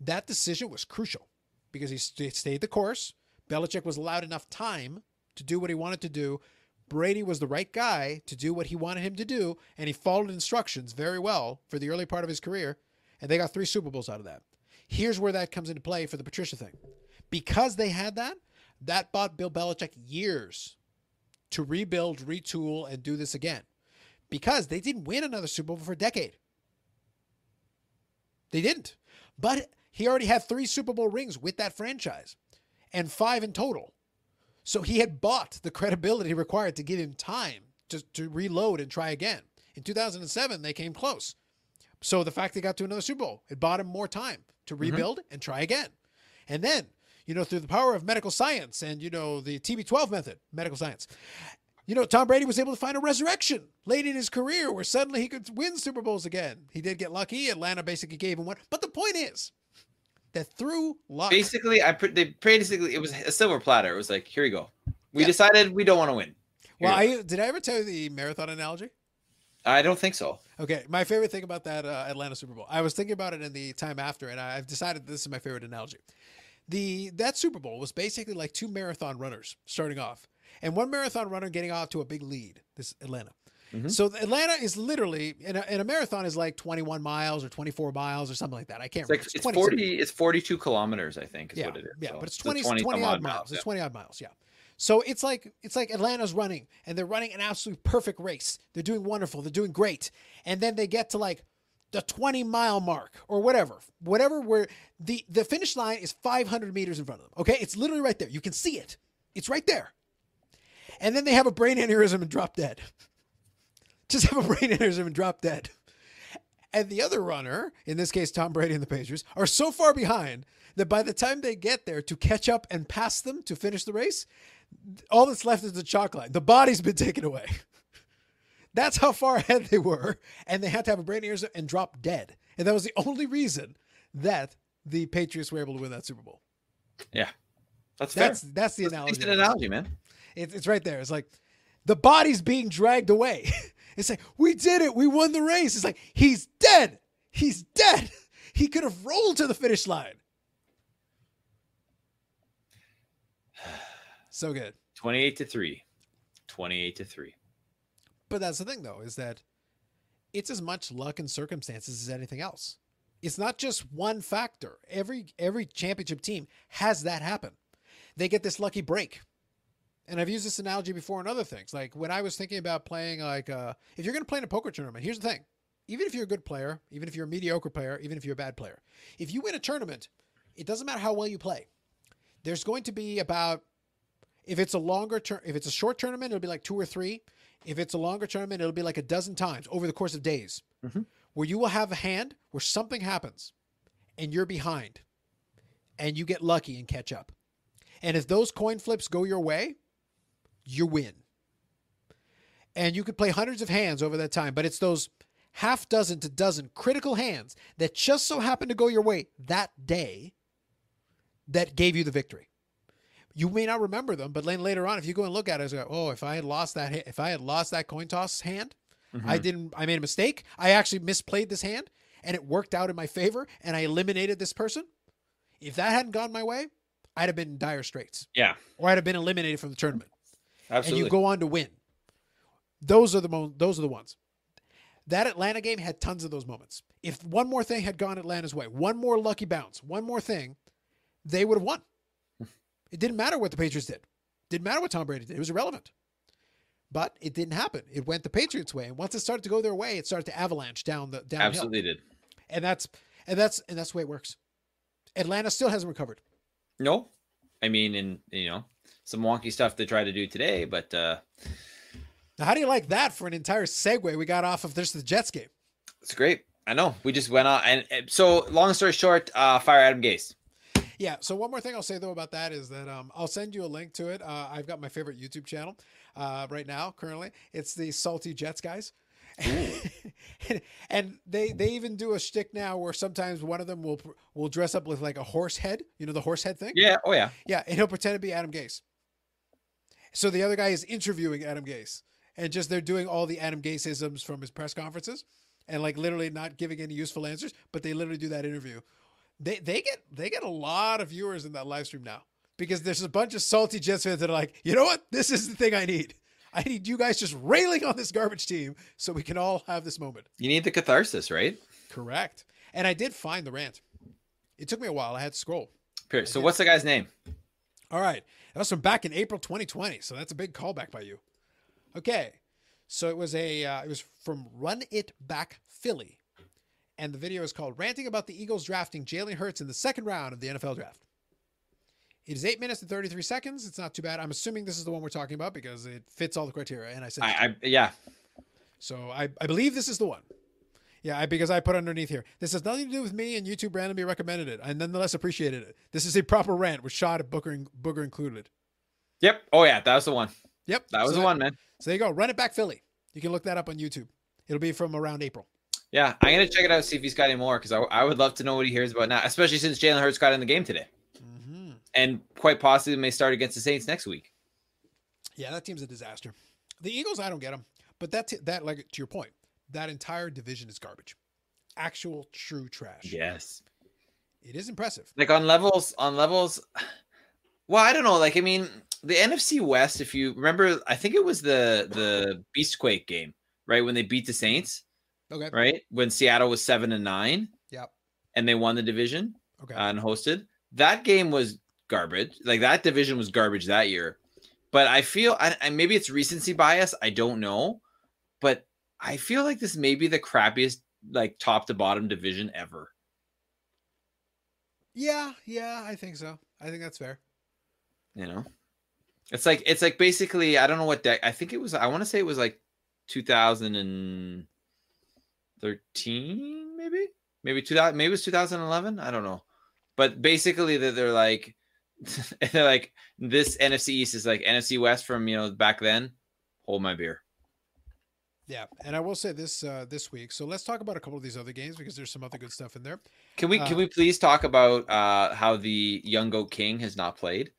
That decision was crucial because he st- stayed the course. Belichick was allowed enough time to do what he wanted to do. Brady was the right guy to do what he wanted him to do, and he followed instructions very well for the early part of his career, and they got three Super Bowls out of that. Here's where that comes into play for the Patricia thing. Because they had that, that bought Bill Belichick years to rebuild, retool, and do this again. Because they didn't win another Super Bowl for a decade. They didn't. But he already had three Super Bowl rings with that franchise and five in total. So he had bought the credibility required to give him time to, to reload and try again. In 2007, they came close. So the fact they got to another Super Bowl, it bought him more time to mm-hmm. rebuild and try again. And then, you know, through the power of medical science and, you know, the TB12 method, medical science, you know, Tom Brady was able to find a resurrection late in his career where suddenly he could win Super Bowls again. He did get lucky. Atlanta basically gave him one. But the point is that through luck, Basically, I they basically it was a silver platter. It was like here you go. We Yeah. decided we don't want to win. Here well. I, did I ever tell you the marathon analogy? I don't think so. Okay, my favorite thing about that uh, Atlanta Super Bowl, I was thinking about it in the time after, and I've decided this is my favorite analogy. The that Super Bowl was basically like two marathon runners starting off, and one marathon runner getting off to a big lead. This Atlanta. Mhm. So Atlanta is literally in a, a marathon is like 21 miles or 24 miles or something like that. I can't It's like remember. it's 22. forty. It's forty-two kilometers. I think is yeah, what it is. Yeah, So but it's it's 20, 20 20 some odd odd miles. yeah. It's 20 odd miles, yeah. So it's like it's like Atlanta's running and they're running an absolute perfect race. They're doing wonderful. They're doing great. And then they get to like the 20 mile mark or whatever. Whatever where the the finish line is 500 meters in front of them. Okay? It's literally right there. You can see it. It's right there. And then they have a brain aneurysm and drop dead. Just have a brain aneurysm and drop dead. And the other runner, in this case Tom Brady and the Patriots, are so far behind that by the time they get there to catch up and pass them to finish the race, all that's left is the chalk line. The body's been taken away. That's how far ahead they were, and they had to have a brain aneurysm and drop dead. And that was the only reason that the Patriots were able to win that Super Bowl. Yeah, that's fair. That's that's the That's analogy. decent analogy, man. It's, it's right there. It's like the body's being dragged away. It's like we did it. We won the race. It's like he's dead. He's dead. He could have rolled to the finish line. So good. Twenty-eight to three. Twenty-eight to three. But that's the thing, though, is that it's as much luck and circumstances as anything else. It's not just one factor. Every every championship team has that happen. They get this lucky break. And I've used this analogy before in other things. Like when I was thinking about playing, like uh, if you're going to play in a poker tournament, here's the thing: even if you're a good player, even if you're a mediocre player, even if you're a bad player, if you win a tournament, it doesn't matter how well you play. There's going to be about if it's a longer term, if it's a short tournament, it'll be like two or three. If it's a longer tournament, it'll be like a dozen times over the course of days, Mhm. where you will have a hand where something happens, and you're behind, and you get lucky and catch up. And if those coin flips go your way, you win. And you could play hundreds of hands over that time, but it's those half dozen to dozen critical hands that just so happen to go your way that day that gave you the victory. You may not remember them, but then later on, if you go and look at it, it's like, oh, if I had lost that, if I had lost that coin toss hand, I Mhm. didn't, I made a mistake. I actually misplayed this hand, and it worked out in my favor, and I eliminated this person. If that hadn't gone my way, I'd have been in dire straits, yeah, or I'd have been eliminated from the tournament absolutely. and you go on to win. Those are the mo- those are the ones. That Atlanta game had tons of those moments. If one more thing had gone Atlanta's way, one more lucky bounce, one more thing, they would have won. It didn't matter what the Patriots did. Didn't matter what Tom Brady did. It was irrelevant. But it didn't happen. It went the Patriots' way, and once it started to go their way, it started to avalanche down the downhill. absolutely did. And that's and that's and that's the way it works. Atlanta still hasn't recovered. No, I mean, and you know, some wonky stuff to try to do today, but uh Now, how do you like that for an entire segue we got off of this the Jets game? it's great. I know we just went on, and, and so long story short, uh fire Adam Gase. Yeah. So one more thing I'll say though about that is that um, I'll send you a link to it. Uh, I've got my favorite YouTube channel uh, right now. Currently, it's the Salty Jets guys. and, they they even do a shtick now where sometimes one of them will will dress up with like a horse head, you know the horse head thing. Yeah. Oh yeah. Yeah, and he'll pretend to be Adam Gase. So the other guy is interviewing Adam Gase, and just they're doing all the Adam Gase isms from his press conferences, and like literally not giving any useful answers, but they literally do that interview. They they get they get a lot of viewers in that live stream now because there's a bunch of salty Jets fans that are like, you know what, this is the thing I need. I need you guys just railing on this garbage team so we can all have this moment. You need the catharsis, right? Correct. And I did find the rant. It took me a while. I had to scroll. Period. So what's the guy's name? All right. That was from back in April 2020. So that's a big callback by you. Okay. So it was a uh, it was from Run It Back Philly. And the video is called Ranting About the Eagles Drafting Jalen Hurts in the Second Round of the NFL Draft. It is eight minutes and 33 seconds. It's not too bad. I'm assuming this is the one we're talking about because it fits all the criteria. And I said, I, I yeah. so I, I believe this is the one. Yeah, I, because I put underneath here. This has nothing to do with me, and YouTube randomly recommended it. I nonetheless appreciated it. This is a proper rant with shot at Booker, Booger included. Yep. Oh yeah, that was the one. Yep. That was so the one, man. So there you go. Run it back, Philly. You can look that up on YouTube. It'll be from around April. Yeah, I'm gonna check it out and see if he's got any more because I, I would love to know what he hears about now, especially since Jalen Hurts got in the game today Mm-hmm. and quite possibly may start against the Saints next week. Yeah, that team's a disaster. The Eagles, I don't get them, but that t- that like to your point, that entire division is garbage. Actual true trash. Yes. It is impressive. Like on levels, on levels. Well, I don't know. Like I mean, the NFC West. If you remember, I think it was the the Beastquake game, right when they beat the Saints, Okay. right when Seattle was seven and nine. Yep. And they won the division. Okay. Uh, and hosted. That game was garbage. Like that division was garbage that year. But I feel, I maybe it's recency bias. I don't know, but I feel like this may be the crappiest, like top to bottom division ever. yeah, yeah, I think so. I think that's fair. You know, it's like it's like basically I don't know what deck. I think it was. I want to say it was like 2013, maybe, maybe 2000, maybe it was 2011. I don't know, but basically that they're like, they're like this NFC East is like NFC West from you know back then. Hold my beer. Yeah, and I will say this uh, this week. So let's talk about a couple of these other games because there's some other good stuff in there. Can we Uh, can we please talk about uh how the Young Goat King has not played?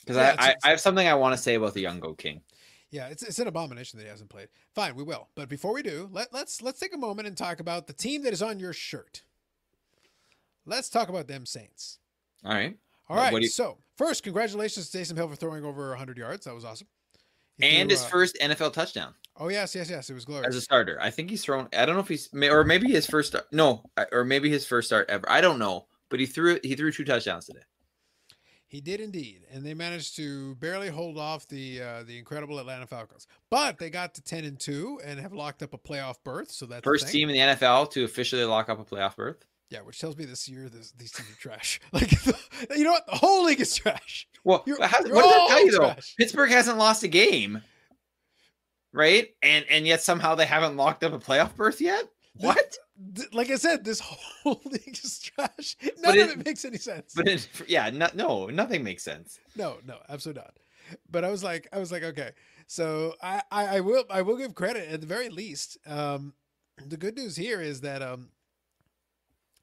Because Yeah, I, I I have something I want to say about the Young Goat King. Yeah, it's it's an abomination that he hasn't played. Fine, we will. But before we do, let, let's let's take a moment and talk about the team that is on your shirt. Let's talk about them Saints. All right, All right. you- so first, congratulations to Taysom Hill for throwing over 100 yards. That was awesome. He and threw, his uh, first NFL touchdown. Oh yes, yes, yes. It was glorious. as a starter. I think he's thrown. I don't know if he's or maybe his first start. No, or maybe his first start ever. I don't know. But he threw he threw two touchdowns today. He did indeed, and they managed to barely hold off the uh, the incredible Atlanta Falcons. But they got to ten and two and have locked up a playoff berth. So that's First team in the NFL to officially lock up a playoff berth. Yeah, which tells me this year this, these teams are trash. Like, you know what? The whole league is trash. Well, You're- how, you're what does that tell you though? trash. Pittsburgh hasn't lost a game, right? And and yet somehow they haven't locked up a playoff berth yet. What? Like I said, this whole league is trash. None But of it- it makes any sense. But it, yeah, no, no, nothing makes sense. No, no, absolutely not. But I was like, I was like, okay. So I, I, I will, I will give credit at the very least. Um, the good news here is that um,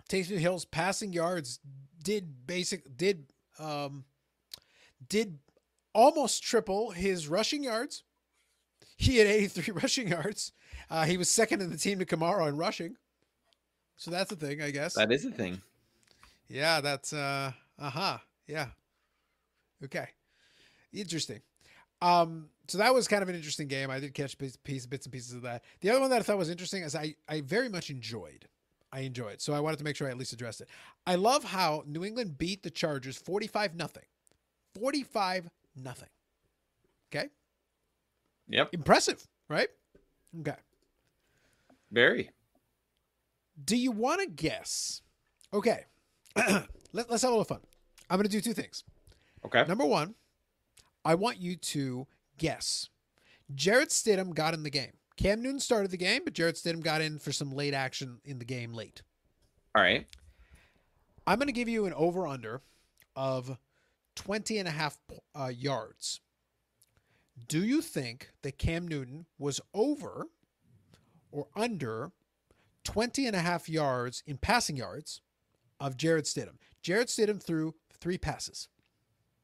Taysom Hill's passing yards did basic did um, did almost triple his rushing yards. He had 83 rushing yards. Uh, he was second in the team to Kamara in rushing. So that's the thing, I guess. That is a thing. Yeah, that's uh uh-huh. Yeah. Okay. Interesting. Um so that was kind of an interesting game. I did catch piece, piece bits and pieces of that. The other one that I thought was interesting is I I very much enjoyed. I enjoyed. So I wanted to make sure I at least addressed it. I love how New England beat the Chargers 45 nothing. 45 nothing. Okay? Yep, Impressive, right? Okay. very. Do you want to guess? Okay. Let, let's have a little fun. I'm going to do two things. Okay. Number one, I want you to guess. Jarrett Stidham got in the game. Cam Newton started the game, but Jarrett Stidham got in for some late action in the game late. All right. I'm going to give you an over under of 20 and a half uh, yards. Do you think that Cam Newton was over or under 20 and a half yards in passing yards of Jarrett Stidham? Jarrett Stidham threw three passes.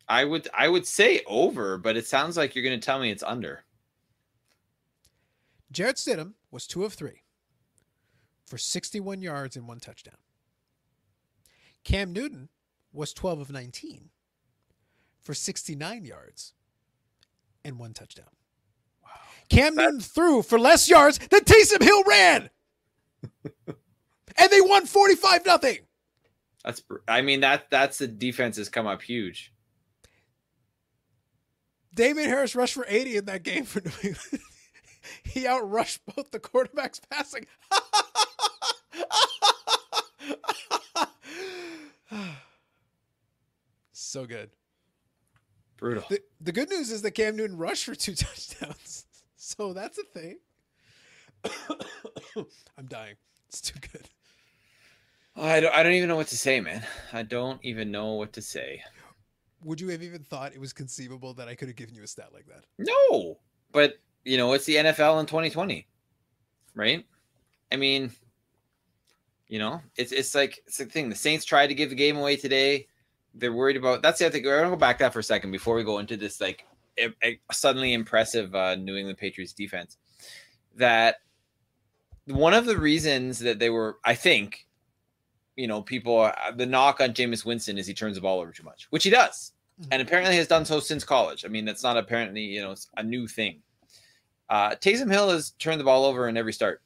I would I would say over, but it sounds like you're going to tell me it's under. Jarrett Stidham was two of three for 61 yards and one touchdown. Cam Newton was 12 of 19 for 69 yards and one touchdown. Wow. Cam Newton threw for less yards than Taysom Hill ran. and they won 45 nothing. That's I mean that that's the defense has come up huge. Damien Harris rushed for 80 in that game for New England. he outrushed both the quarterbacks passing. so good. Brutal. The, the good news is that Cam Newton rushed for two touchdowns. So that's a thing. I'm dying. It's too good. I don't I don't even know what to say, man. I don't even know what to say. Would you have even thought it was conceivable that I could have given you a stat like that? No, but you know it's the NFL in 2020, right? I mean, you know, it's it's like it's the thing. The Saints tried to give the game away today. They're worried about. That's the other thing. We're gonna go back to that for a second before we go into this like a, a suddenly impressive uh, New England Patriots defense. That one of the reasons that they were, I think, you know, people uh, the knock on Jameis Winston is he turns the ball over too much, which he does and apparently has done so since college. I mean, that's not apparently you know a new thing. Uh, Taysom Hill has turned the ball over in every start.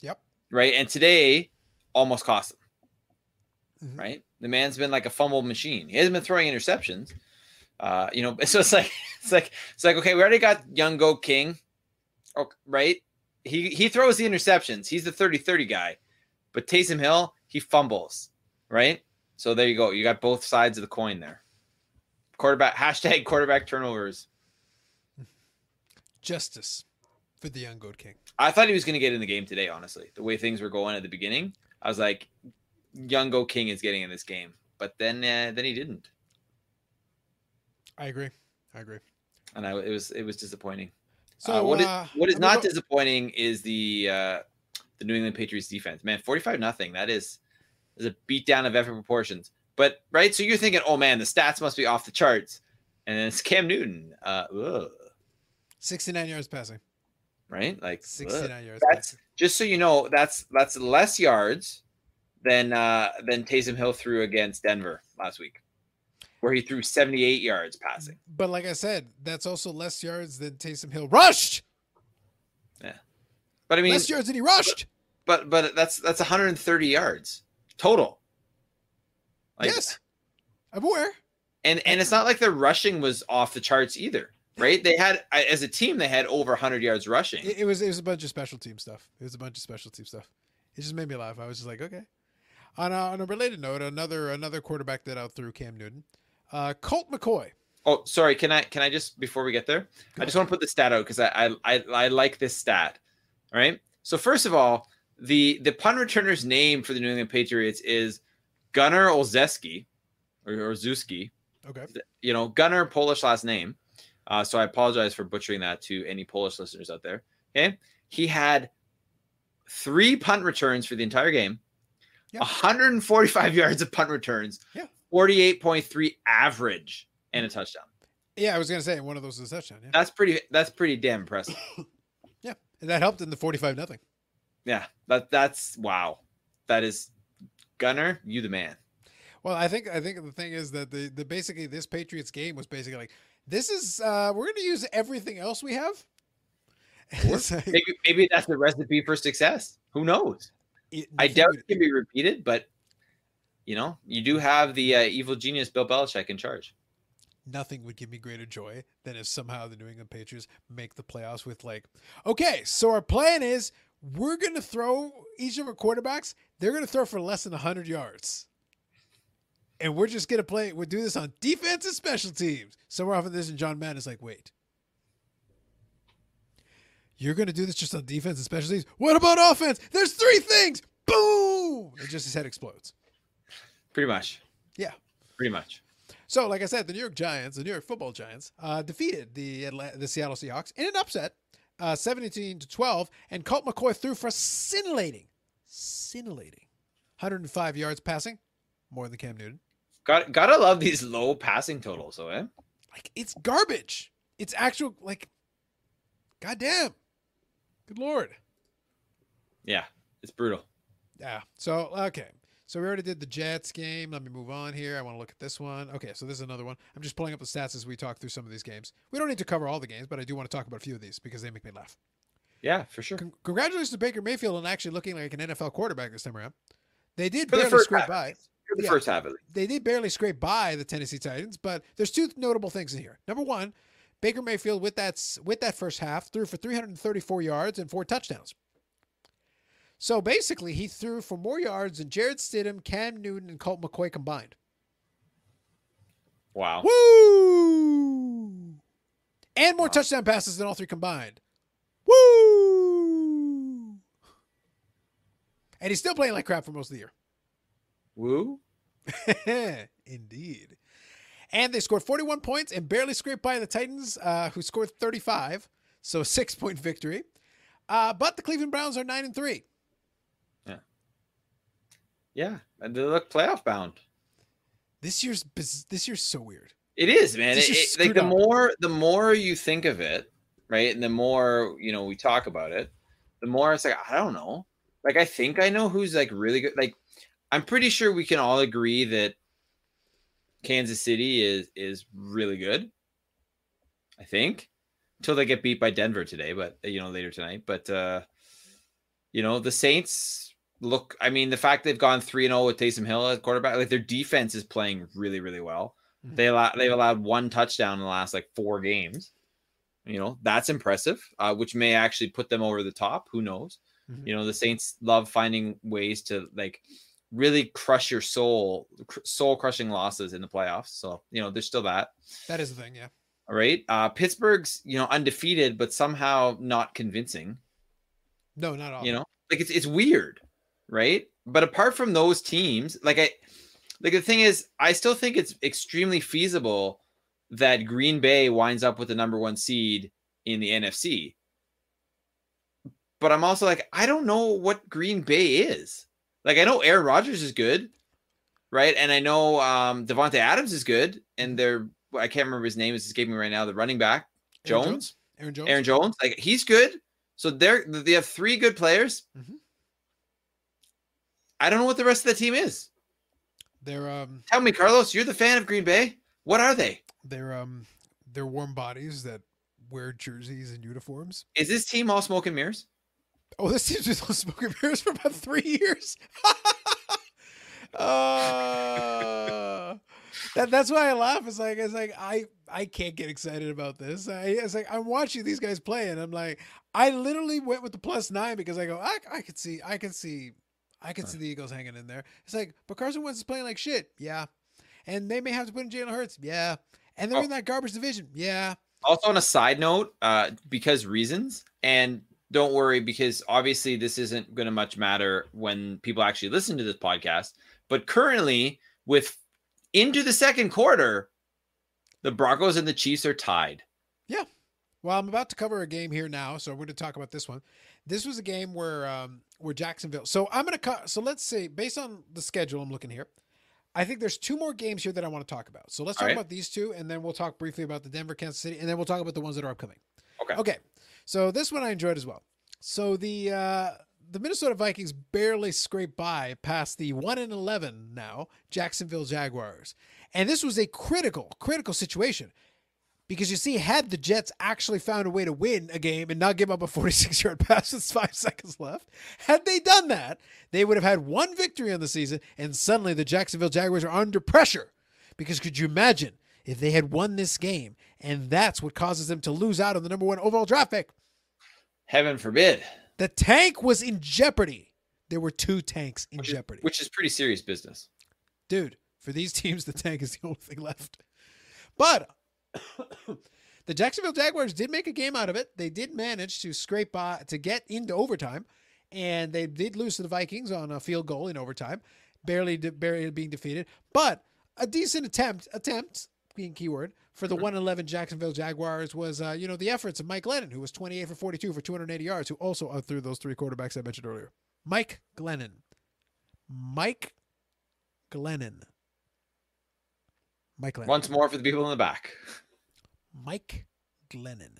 Yep. Right, and today almost cost him. Mhm. Right, the man's been like a fumble machine. He hasn't been throwing interceptions. Uh, you know, so it's like it's like it's like okay, we already got young Go King, oh, right? He he throws the interceptions. He's the 30-30 guy, but Taysom Hill he fumbles, right? So there you go. You got both sides of the coin there. Quarterback hashtag quarterback turnovers. Justice for the young goat king. I thought he was going to get in the game today. Honestly, the way things were going at the beginning, I was like, "Young Go King is getting in this game," but then uh, then he didn't, I agree. I agree. and I it was it was disappointing. So uh, what is uh, what is not go- disappointing is the uh, the New England Patriots defense. Man, forty five nothing. That is is a beatdown of effort proportions. But right, so you're thinking, oh man, the stats must be off the charts, and then it's Cam Newton. Uh, ugh, 69 yards passing. right, like ugh. 69 yards. That's passing. just so you know. That's that's less yards than uh, than Taysom Hill threw against Denver last week, where he threw seventy eight yards passing. But like I said, that's also less yards than Taysom Hill rushed. Yeah, but I mean, less yards than he rushed. but but that's that's 130 yards total. Like, yes, I'm aware. And and it's not like their rushing was off the charts either, right? They had as a team they had over 100 yards rushing. It, it was it was a bunch of special team stuff. It was a bunch of special team stuff. It just made me laugh. I was just like, okay. On a, on a related note, another another quarterback that outthrew Cam Newton, uh, Colt McCoy. Oh, sorry. Can I can I just before we get there, Go I just want to put the stat out because I, I I I like this stat. All right. So first of all, the the punt returner's name for the New England Patriots is Gunnar Olszewski or, or Zuski. Okay. You know, Gunnar Polish last name. Uh, so I apologize for butchering that to any Polish listeners out there. Okay. He had three punt returns for the entire game, Yeah. 145 yards of punt returns, Yeah. 48.3 average, and a touchdown. Yeah, I was gonna say one of those is a touchdown. Yeah, That's pretty. That's pretty damn impressive. yeah, and that helped in the forty-five nothing. Yeah, that that's wow. That is Gunner, you the man. Well, I think I think the thing is that the the basically this Patriots game was basically like this is uh we're gonna use everything else we have. Like- Maybe maybe that's the recipe for success. Who knows? It- I doubt it can be repeated, but you know, you do have the uh, evil genius Bill Belichick in charge. nothing would give me greater joy than if somehow the New England Patriots make the playoffs with like, okay, so our plan is we're gonna throw each of our quarterbacks, they're gonna throw for less than hundred yards. And we're just gonna play we'll do this on defense and special teams. Somewhere off of this, and John Madden is like, wait. You're gonna do this just on defense and special teams? What about offense? There's three things. Boom! And just his head explodes. Pretty much. Yeah. Pretty much. So, like I said, the New York Giants, the New York Football Giants, uh, defeated the Atla- the Seattle Seahawks in an upset, uh, seventeen to twelve, and Colt McCoy threw for a scintillating, scintillating, 105 yards passing, more than Cam Newton. Got gotta love these low passing totals, though, eh? Like it's garbage. It's actual like, goddamn, good lord. Yeah, it's brutal. Yeah. So okay. So we already did the Jets game. Let me move on here. I want to look at this one. Okay, so this is another one. I'm just pulling up the stats as we talk through some of these games. We don't need to cover all the games, but I do want to talk about a few of these because they make me laugh. Yeah, for sure. Con- congratulations to Baker Mayfield on actually looking like an NFL quarterback this time around. They did For the barely first scrape half. by. For the Yeah. first half of it. They did barely scrape by the Tennessee Titans, but there's two notable things in here. Number one, Baker Mayfield with that with that first half threw for 334 yards and four touchdowns. So basically, he threw for more yards than Jarrett Stidham, Cam Newton, and Colt McCoy combined. Wow. Woo! And more Wow. touchdown passes than all three combined. Woo! And he's still playing like crap for most of the year. Woo. Indeed. And they scored 41 points and barely scraped by the Titans, uh, who scored 35. So a six point victory. Uh, but the Cleveland Browns are 9 and 3. Yeah, Yeah. and they look playoff bound. This year's this year's so weird. It is, man. It- it- like the up. more the more you think of it, right, and the more you know we talk about it, the more it's like I don't know. Like I think I know who's like really good. Like I'm pretty sure we can all agree that Kansas City is is really good. I think until they get beat by Denver today, but you know later tonight. But uh you know the Saints look. I mean, the fact they've gone three and zero with Taysom Hill at quarterback, like their defense is playing really really well. Mhm. They allow they've allowed one touchdown in the last like four games. You know that's impressive, uh, which may actually put them over the top. Who knows? Mhm. You know the Saints love finding ways to like really crush your soul, soul crushing losses in the playoffs. So you know there's still that. That is the thing, yeah. All right, uh, Pittsburgh's you know undefeated, but somehow not convincing. No, not all. You know, like it's it's weird, right? But apart from those teams, like I, like the thing is, I still think it's extremely feasible that Green Bay winds up with the number one seed in the NFC. But I'm also like, I don't know what Green Bay is. Like, I know Aaron Rodgers is good, right? And I know um Davante Adams is good, and they're I can't remember his name, it's escaping me right now. The running back, Aaron Jones. Aaron Jones. Aaron Jones, like he's good. So they're they have three good players. Mhm. I don't know what the rest of the team is. They're um Tell me, Carlos, you're the fan of Green Bay. What are they? they're um they're warm bodies that wear jerseys and uniforms. Is this team all smoke and mirrors? Oh, this team's been on smoking mirrors for about three years. uh, that, that's why I laugh. It's like it's like I I can't get excited about this. I, it's like I'm watching these guys play, and I'm like, I literally went with the plus nine because I go, I I could see, I could see, I could see the Eagles hanging in there. It's like, but Carson Wentz is playing like shit, yeah, and they may have to put in Jalen Hurts, yeah, and they're Oh. in that garbage division, yeah. Also, on a side note, uh, because reasons, and don't worry, because obviously this isn't going to much matter when people actually listen to this podcast. But currently, with into the second quarter, the Broncos and the Chiefs are tied. Yeah. Well, I'm about to cover a game here now, so we're going to talk about this one. This was a game where um, where Jacksonville. So I'm going to cut. So let's see, based on the schedule, I'm looking here. I think there's two more games here that I want to talk about. So let's talk All right. about these two, and then we'll talk briefly about the Denver, Kansas City, and then we'll talk about the ones that are upcoming. Okay. Okay. So this one I enjoyed as well. So the uh, the Minnesota Vikings barely scraped by past the one and eleven now Jacksonville Jaguars, and this was a critical critical situation because you see, had the Jets actually found a way to win a game and not give up a 46 yard pass with five seconds left, had they done that, they would have had one victory on the season, and suddenly the Jacksonville Jaguars are under pressure. Because could you imagine if they had won this game and that's what causes them to lose out on the number one overall draft pick? Heaven forbid, The tank was in jeopardy. There were two tanks in which is, jeopardy. which is pretty serious business. dude, for these teams, the tank is the only thing left. But the Jacksonville Jaguars did make a game out of it. They did manage to scrape by to get into overtime, and they did lose to the Vikings on a field goal in overtime, barely barely being defeated. But a decent attempt, attempt being keyword for the 111 Jacksonville Jaguars was, uh, you know, the efforts of Mike Glennon, who was 28 for 42 for 280 yards, who also outthrew those three quarterbacks I mentioned earlier. Mike Glennon. Mike Glennon. Mike Glennon. Once more for the people in the back. Mike Glennon.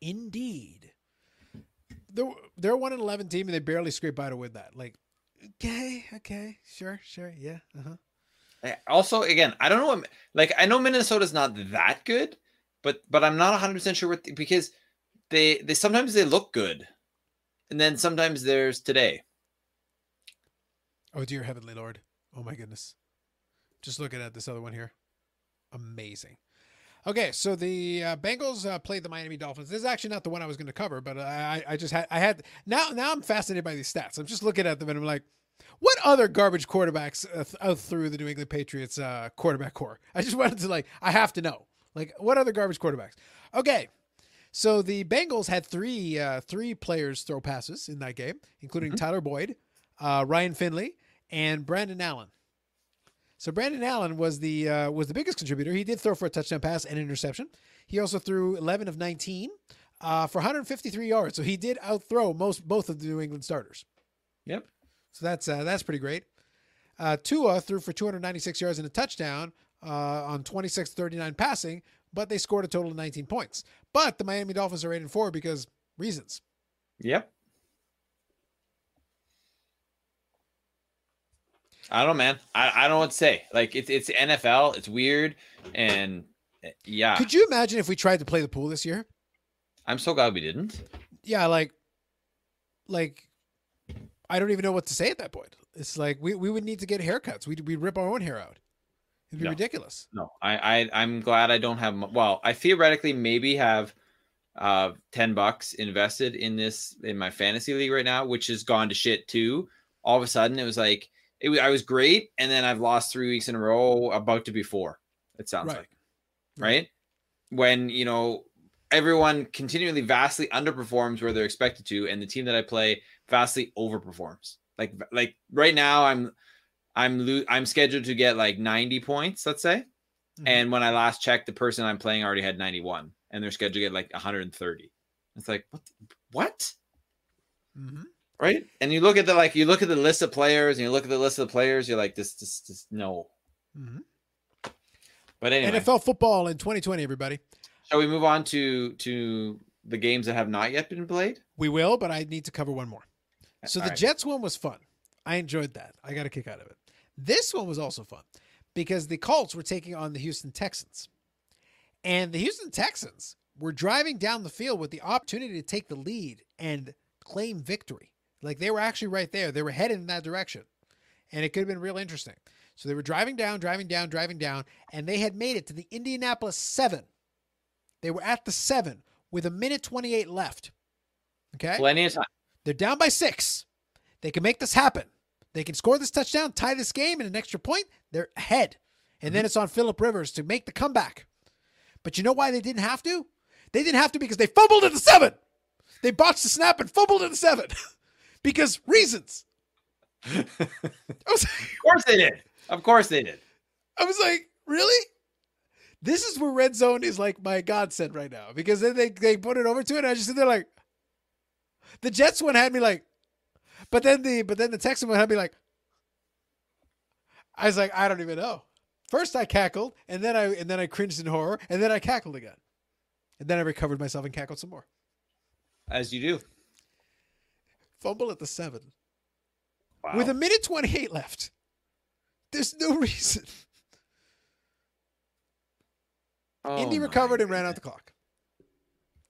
Indeed. They're, they're a 1 in 11 team and they barely scrape by to win that. Like, okay, okay, sure, sure, yeah, uh-huh. Eh, Also, again, I don't know what like I know Minnesota's not that good, but but I'm not 100 percent sure what because they they sometimes they look good, and then sometimes there's today. Oh, dear Heavenly Lord. Oh, my goodness. Just looking at this other one here. Amazing. Okay, so the uh, Bengals uh, played the Miami Dolphins. This is actually not the one I was going to cover, but I, I just had I had now now I'm fascinated by these stats. I'm just looking at them and I'm like, what other garbage quarterbacks uh, th- out through the New England Patriots uh, quarterback corps? I just wanted to like I have to know like what other garbage quarterbacks? Okay, so the Bengals had three uh, three players throw passes in that game, including Tyler Boyd, uh, Ryan Finley, and Brandon Allen. So Brandon Allen was the uh, was the biggest contributor. He did throw for a touchdown pass and interception. He also threw 11 of 19 uh, for 153 yards. So he did outthrow most both of the New England starters. Yep. So that's uh, that's pretty great. Uh, Tua threw for 296 yards and a touchdown uh, on 26 39 passing, but they scored a total of 19 points. But the Miami Dolphins are 8 and 4 because reasons. Yep. I don't know, man. I, I don't know what to say. Like it's it's NFL. It's weird, and yeah, Could you imagine if we tried to play the pool this year? I'm so glad we didn't. yeah, like, like, I don't even know what to say at that point. It's like we, we would need to get haircuts. We'd, we'd rip our own hair out. It'd be No. ridiculous. No, I, I I'm glad I don't have. Well, I theoretically maybe have uh 10 bucks invested in this in my fantasy league right now, which has gone to shit too. All of a sudden, it was like it. I was great, and then I've lost three weeks in a row. About to be four. It sounds Right. like right when you know everyone continually vastly underperforms where they're expected to, and the team that I play vastly overperforms. Like like right now, I'm I'm lo- I'm scheduled to get like 90 points, let's say. Mhm. And when I last checked, the person I'm playing already had 91, and they're scheduled to get like 130. It's like what? what? Mhm. Right? And you look at the like you look at the list of players, and you look at the list of the players, you're like this, this, this no. Mm-hmm. But anyway, NFL football in 2020, everybody. shall we move on to to the games that have not yet been played? We will, but I need to cover one more. So the All right. Jets one was fun. I enjoyed that. I got a kick out of it. This one was also fun because the Colts were taking on the Houston Texans. And the Houston Texans were driving down the field with the opportunity to take the lead and claim victory. Like they were actually right there. They were headed in that direction. And it could have been real interesting. So they were driving down, driving down, driving down, and they had made it to the Indianapolis seven. They were at the seven with a minute 28 left. Okay. Plenty of time. They're down by six. They can make this happen. They can score this touchdown, tie this game, and an extra point. They're ahead. And then mhm. it's on Philip Rivers to make the comeback. But you know why they didn't have to? They didn't have to because they fumbled at the seven. They botched the snap and fumbled at the seven because reasons. I was, Of course they did. Of course they did. I was like, really? This is where red zone is like my godsend right now because then they, they put it over to it. And I just sit there like, the Jets one had me like, but then the but then the Texan one had me like, I was like, I don't even know. First I cackled, and then I and then I cringed in horror, and then I cackled again, and then I recovered myself and cackled some more. As you do. Fumble at the seven Wow. with a minute twenty eight left. There's no reason. Oh Indy recovered and ran out the clock.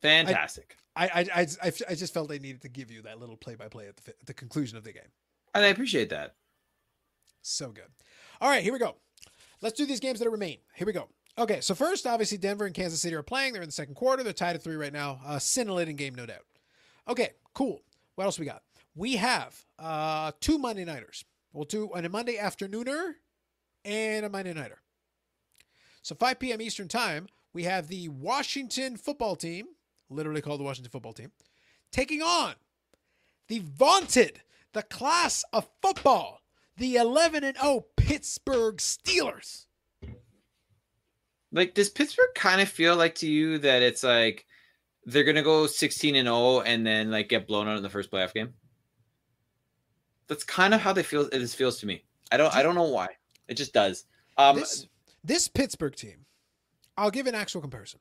Fantastic. I I, I I just felt I needed to give you that little play by play at the at the conclusion of the game. and I appreciate that. So good. All right, here we go. Let's do these games that remain. Here we go. Okay, so first, obviously, Denver and Kansas City are playing. They're in the second quarter. They're tied at three right now. Uh, scintillating game, no doubt. Okay, cool. What else we got? We have uh, two Monday nighters. We'll do a Monday afternooner and a Monday nighter. So 5 p.m. Eastern Time, we have the Washington football team, literally called the Washington football team, taking on the vaunted, the class of football, the 11 and 0 Pittsburgh Steelers. Like, does Pittsburgh kind of feel like to you that it's like they're gonna go 16 and 0 and then like get blown out in the first playoff game? That's kind of how they feel. It feels to me. I don't. I don't know why. It just does. Um, this, this Pittsburgh team, I'll give an actual comparison.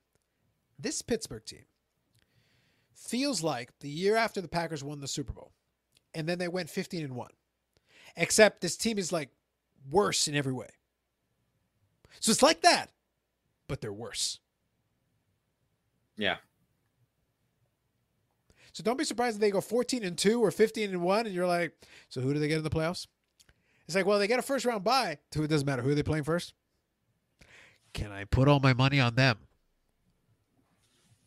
This Pittsburgh team feels like the year after the Packers won the Super Bowl, and then they went 15 and 1. Except this team is like worse in every way. So it's like that, but they're worse. yeah. So don't be surprised if they go 14 and 2 or 15 and 1 and you're like, so who do they get in the playoffs? It's like, well, they get a first round bye. To it doesn't matter. Who are they playing first? Can I put all my money on them?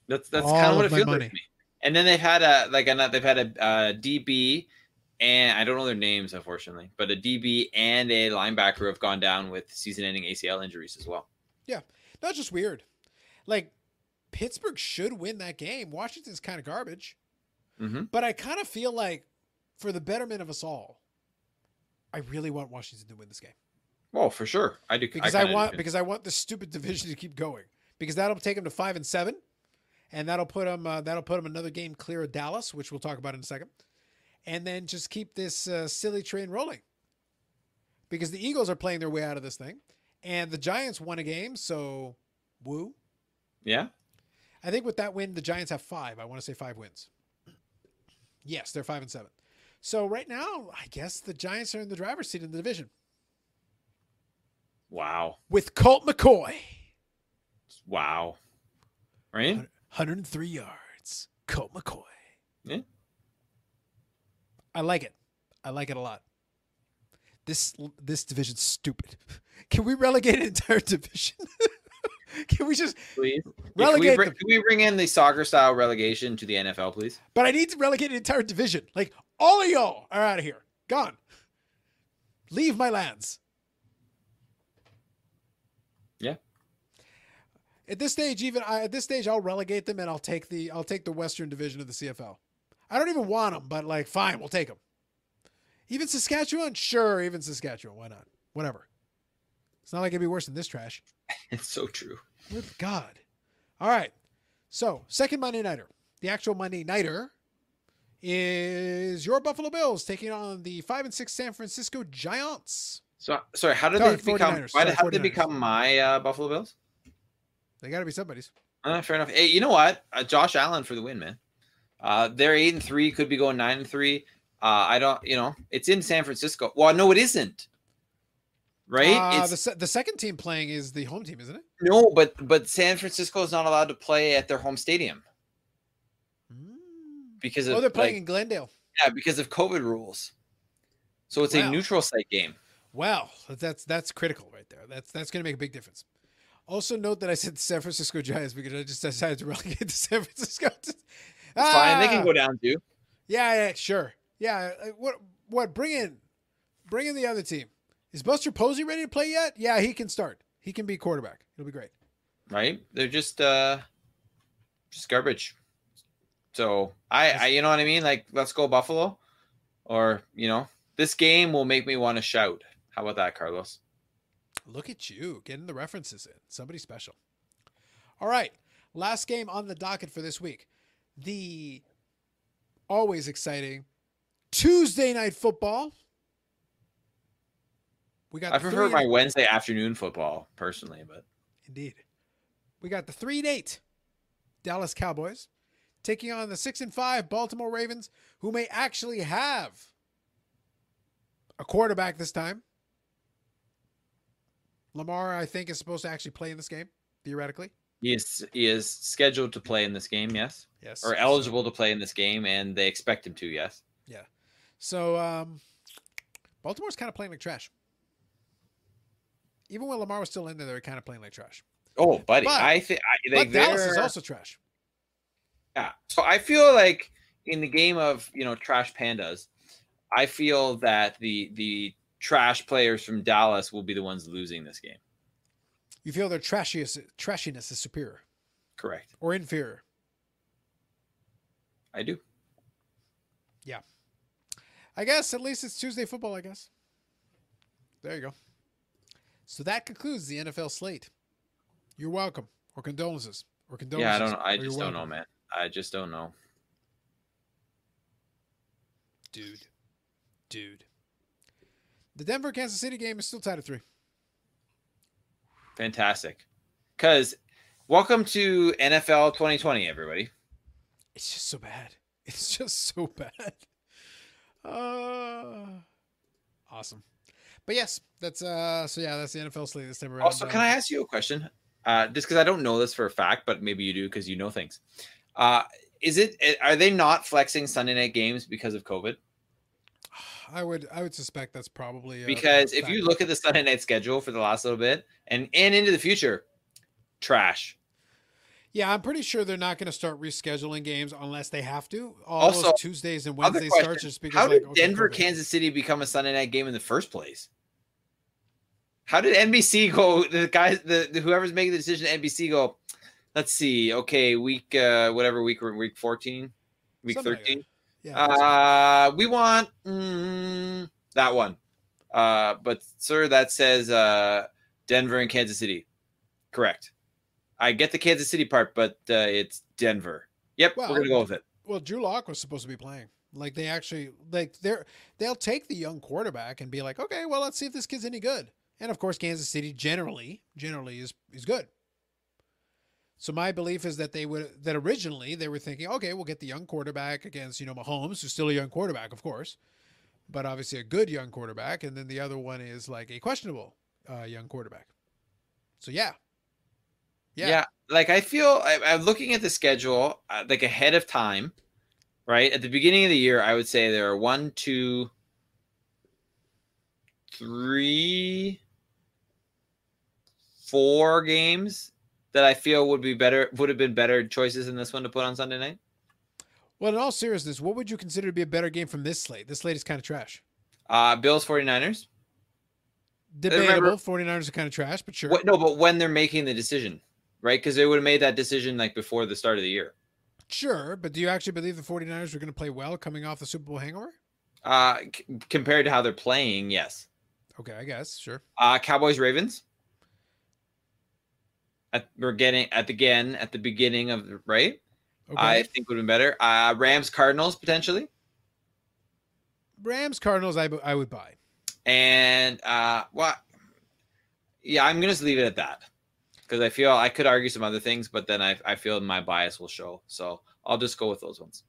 That's that's kind of what it feels money. like to me. And then they've had a like a they've had a uh, DB and I don't know their names unfortunately, but a DB and a linebacker have gone down with season-ending ACL injuries as well. Yeah, that's just weird. Like Pittsburgh should win that game. Washington's kind of garbage, hmm but I kind of feel like for the betterment of us all, I really want Washington to win this game. Well, for sure, I do because I, kinda want because I want the stupid division to keep going. Because that'll take them to five and seven, and that'll put them uh, that'll put them another game clear of Dallas, which we'll talk about in a second, and then just keep this uh, silly train rolling because the Eagles are playing their way out of this thing, and the Giants won a game, so woo. yeah. I think with that win, the Giants have five. I want to say five wins. Yes, they're five and seven. So right now, I guess the Giants are in the driver's seat in the division Wow, with Colt McCoy, wow, right? 103 yards. Colt McCoy. Yeah. I like it. I like it a lot. This this division's stupid. Can we relegate an entire division? Can we just Please, Yeah, can, we relegate bring, can we bring in the soccer style relegation to the NFL, please? But I need to relegate an entire division. Like all of y'all are out of here. Gone. Leave my lands. Yeah. At this stage, even I, at this stage, I'll relegate them and I'll take the I'll take the Western Division of the CFL. I don't even want them, but like, fine, we'll take them. Even Saskatchewan, sure, even Saskatchewan, why not? Whatever. It's not like it'd be worse than this trash. It's so true. Good God. All right. So, second Monday Nighter. The actual Monday Nighter is your Buffalo Bills taking on the 5 and 6 San Francisco Giants. So sorry, how did Sorry, they become? Why Sorry, how did they become my uh, Buffalo Bills? They got to be somebody's. Uh, fair enough. Hey, you know what? Uh, Josh Allen for the win, man. Uh, they're eight and three, could be going nine and three. Uh, I don't, you know, it's in San Francisco. Well, no, it isn't. Right? Uh, it's the, se- the second team playing is the home team, isn't it? no, but but San Francisco is not allowed to play at their home stadium because of Oh, they're playing like, in Glendale. yeah because of COVID rules. So it's Wow. a neutral site game. Well, that's that's critical right there. That's that's going to make a big difference. Also, note that I said San Francisco Giants because I just decided to relegate the San Francisco. It's fine. They can Ah! go down too. Yeah, yeah, sure. Yeah, uh, what what? Bring in, bring in the other team. Is Buster Posey ready to play yet? Yeah, he can start. He can be quarterback. It'll be great. right? They're just uh just garbage. So I, I you know what I mean? Like let's go Buffalo. Or, you know, this game will make me want to shout. How about that, Carlos? Look at you getting the references in. Somebody special. All right. Last game on the docket for this week. The always exciting Tuesday night football. We got I prefer my Wednesday afternoon football personally, but Indeed. We got the three and eight Dallas Cowboys taking on the six and five Baltimore Ravens, who may actually have a quarterback this time. Lamar, I think, is supposed to actually play in this game, theoretically. he is he is scheduled to play in this game, yes. Yes. Or eligible to play in this game, and they expect him to, yes. Yeah. So um, Baltimore's kind of playing like trash. Even when Lamar was still in there, they were kind of playing like trash. Oh, buddy, But- I think I like Dallas is also trash. Yeah. So I feel like in the game of you know trash pandas, I feel that the the trash players from Dallas will be the ones losing this game. You feel their trashiest, trashiness is superior Correct. or inferior. I do. Yeah. I guess at least it's Tuesday football. I guess. There you go. So that concludes the NFL slate. You're welcome, or condolences, or condolences. Yeah, I don't know. I just don't know, man. I just don't know. dude, dude. The Denver Kansas City game is still tied at three. Fantastic. Cause welcome to NFL 2020, everybody. It's just so bad. It's just so bad. Uh, awesome. But yes, that's uh. So yeah, that's the NFL slate this time around. Also, can I ask you a question? Uh, just because I don't know this for a fact, but maybe you do because you know things. Uh, is it? Are they not flexing Sunday night games because of COVID? I would I would suspect that's probably because if you look at the Sunday night schedule for the last little bit and and into the future, trash. Yeah, I'm pretty sure they're not going to start rescheduling games unless they have to. All Also, those Tuesdays and Wednesdays question, start just because. How did like, okay, Denver, COVID. Kansas City become a Sunday night game in the first place? How did NBC go? The guys, the, the whoever's making the decision, NBC go. Let's see. Okay, week uh, whatever week we're in, week fourteen, week Something like thirteen. Yeah, Uh, we want mm, that one. Uh, but sir, that says uh, Denver and Kansas City. Correct. I get the Kansas City part, but uh, it's Denver. Yep, Well, we're gonna go with it. well, Drew Lock was supposed to be playing. Like they actually like they're they'll take the young quarterback and be like, okay, well, let's see if this kid's any good. And of course, Kansas City generally generally is is good. So my belief is that they would that originally they were thinking, okay, we'll get the young quarterback against you know Mahomes, who's still a young quarterback, of course, but obviously a good young quarterback, and then the other one is like a questionable uh, young quarterback. So yeah, Yeah. yeah. like I feel I, I'm looking at the schedule uh, like ahead of time, right? At the beginning of the year, I would say there are one, two, three, four games that I feel would be better would have been better choices than this one to put on Sunday night. Well, in all seriousness, what would you consider to be a better game from this slate? This slate is kind of trash. Uh Bills 49ers. Debatable. remember- 49ers are kind of trash, but sure. What no, but when they're making the decision, right? Because they would have made that decision like before the start of the year. Sure, but do you actually believe the 49ers are going to play well coming off the Super Bowl hangover? Uh c- compared to how they're playing, yes. Okay, I guess. Sure. Uh Cowboys Ravens. At, we're getting at the again at the beginning of the right. Okay. I think would have been better. Uh Rams Cardinals potentially. Rams Cardinals I, I would buy. And uh what yeah, I'm gonna just leave it at that. Because I feel I could argue some other things, but then I, I feel my bias will show. So I'll just go with those ones.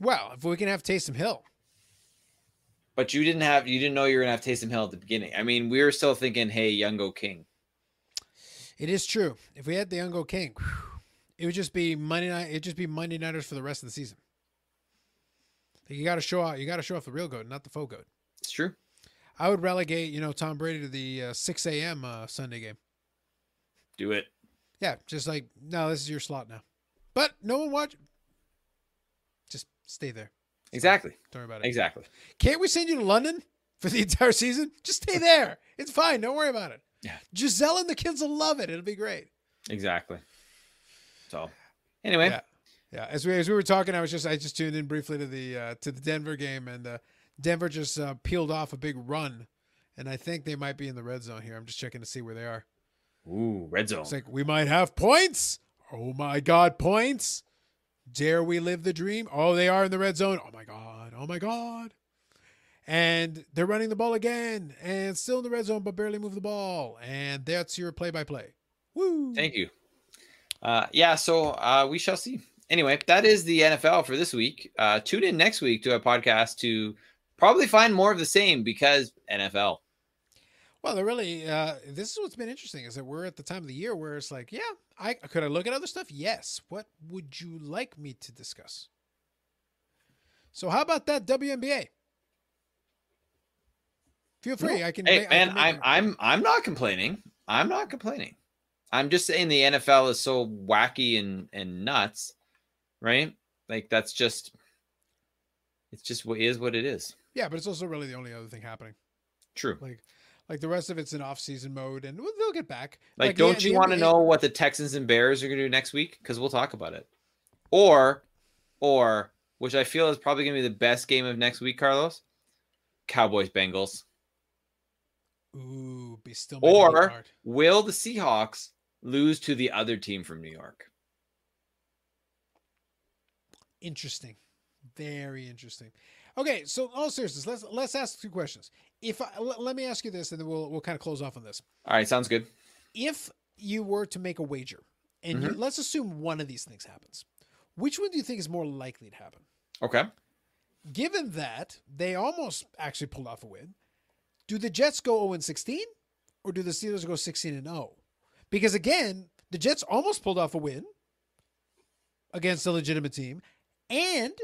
Well, if we can have Taysom Hill. But you didn't have you didn't know you were gonna have Taysom Hill at the beginning. I mean, we were still thinking, hey, Youngo King. It is true. If we had the Ungo King, whew, it would just be Monday night. It'd just be Monday nighters for the rest of the season. Like, you got to show out. You got to show off the real goat, not the faux goat. It's true. I would relegate, you know, Tom Brady to the uh, 6 a.m. Uh, Sunday game. Do it. Yeah, just like no, this is your slot now. But no one watch. Just stay there. Exactly. Don't worry about it. Exactly. Can't we send you to London for the entire season? Just stay there. it's fine. Don't worry about it. Yeah. Gisele and the kids will love it. It'll be great. Exactly. So, anyway, Yeah. Yeah. As we as we were talking, I was just I just tuned in briefly to the uh, to the Denver game, and uh, Denver just uh, peeled off a big run, and I think they might be in the red zone here. I'm just checking to see where they are. ooh, red zone. It's like we might have points. Oh my God, points! Dare we live the dream? Oh, they are in the red zone. Oh my God! Oh my God! And they're running the ball again, and still in the red zone, but barely move the ball. And that's your play-by-play. Woo! Thank you. Uh, yeah, so uh, we shall see. Anyway, that is the NFL for this week. Uh, tune in next week to a podcast to probably find more of the same because NFL. Well, really. Uh, this is what's been interesting is that we're at the time of the year where it's like, yeah, I could I look at other stuff. Yes. What would you like me to discuss? So how about that WNBA? Feel free. I can. Hey I man, can make I'm a- I'm I'm not complaining. I'm not complaining. I'm just saying the NFL is so wacky and and nuts, right? Like that's just it's just what is what it is. Yeah, but it's also really the only other thing happening. True. Like, like the rest of it's in off-season mode, and they'll get back. Like, the- don't the you want to know what the Texans and Bears are going to do next week? Because we'll talk about it. Or, or which I feel is probably going to be the best game of next week, Carlos. Cowboys Bengals. Ooh, be still. Or- making it hard. Will the Seahawks lose to the other team from New York? Interesting. Very interesting. Okay, so all seriousness, let's let's ask two questions. If I, let, let me ask you this, and then we'll we'll kind of close off on this. All right, sounds good. If you were to make a wager, and Mm-hmm. you, let's assume one of these things happens, which one do you think is more likely to happen? Okay. Given that they almost actually pulled off a win, do the Jets go 0 and 16, or do the Steelers go 16 and 0? Because again, the Jets almost pulled off a win against a legitimate team, and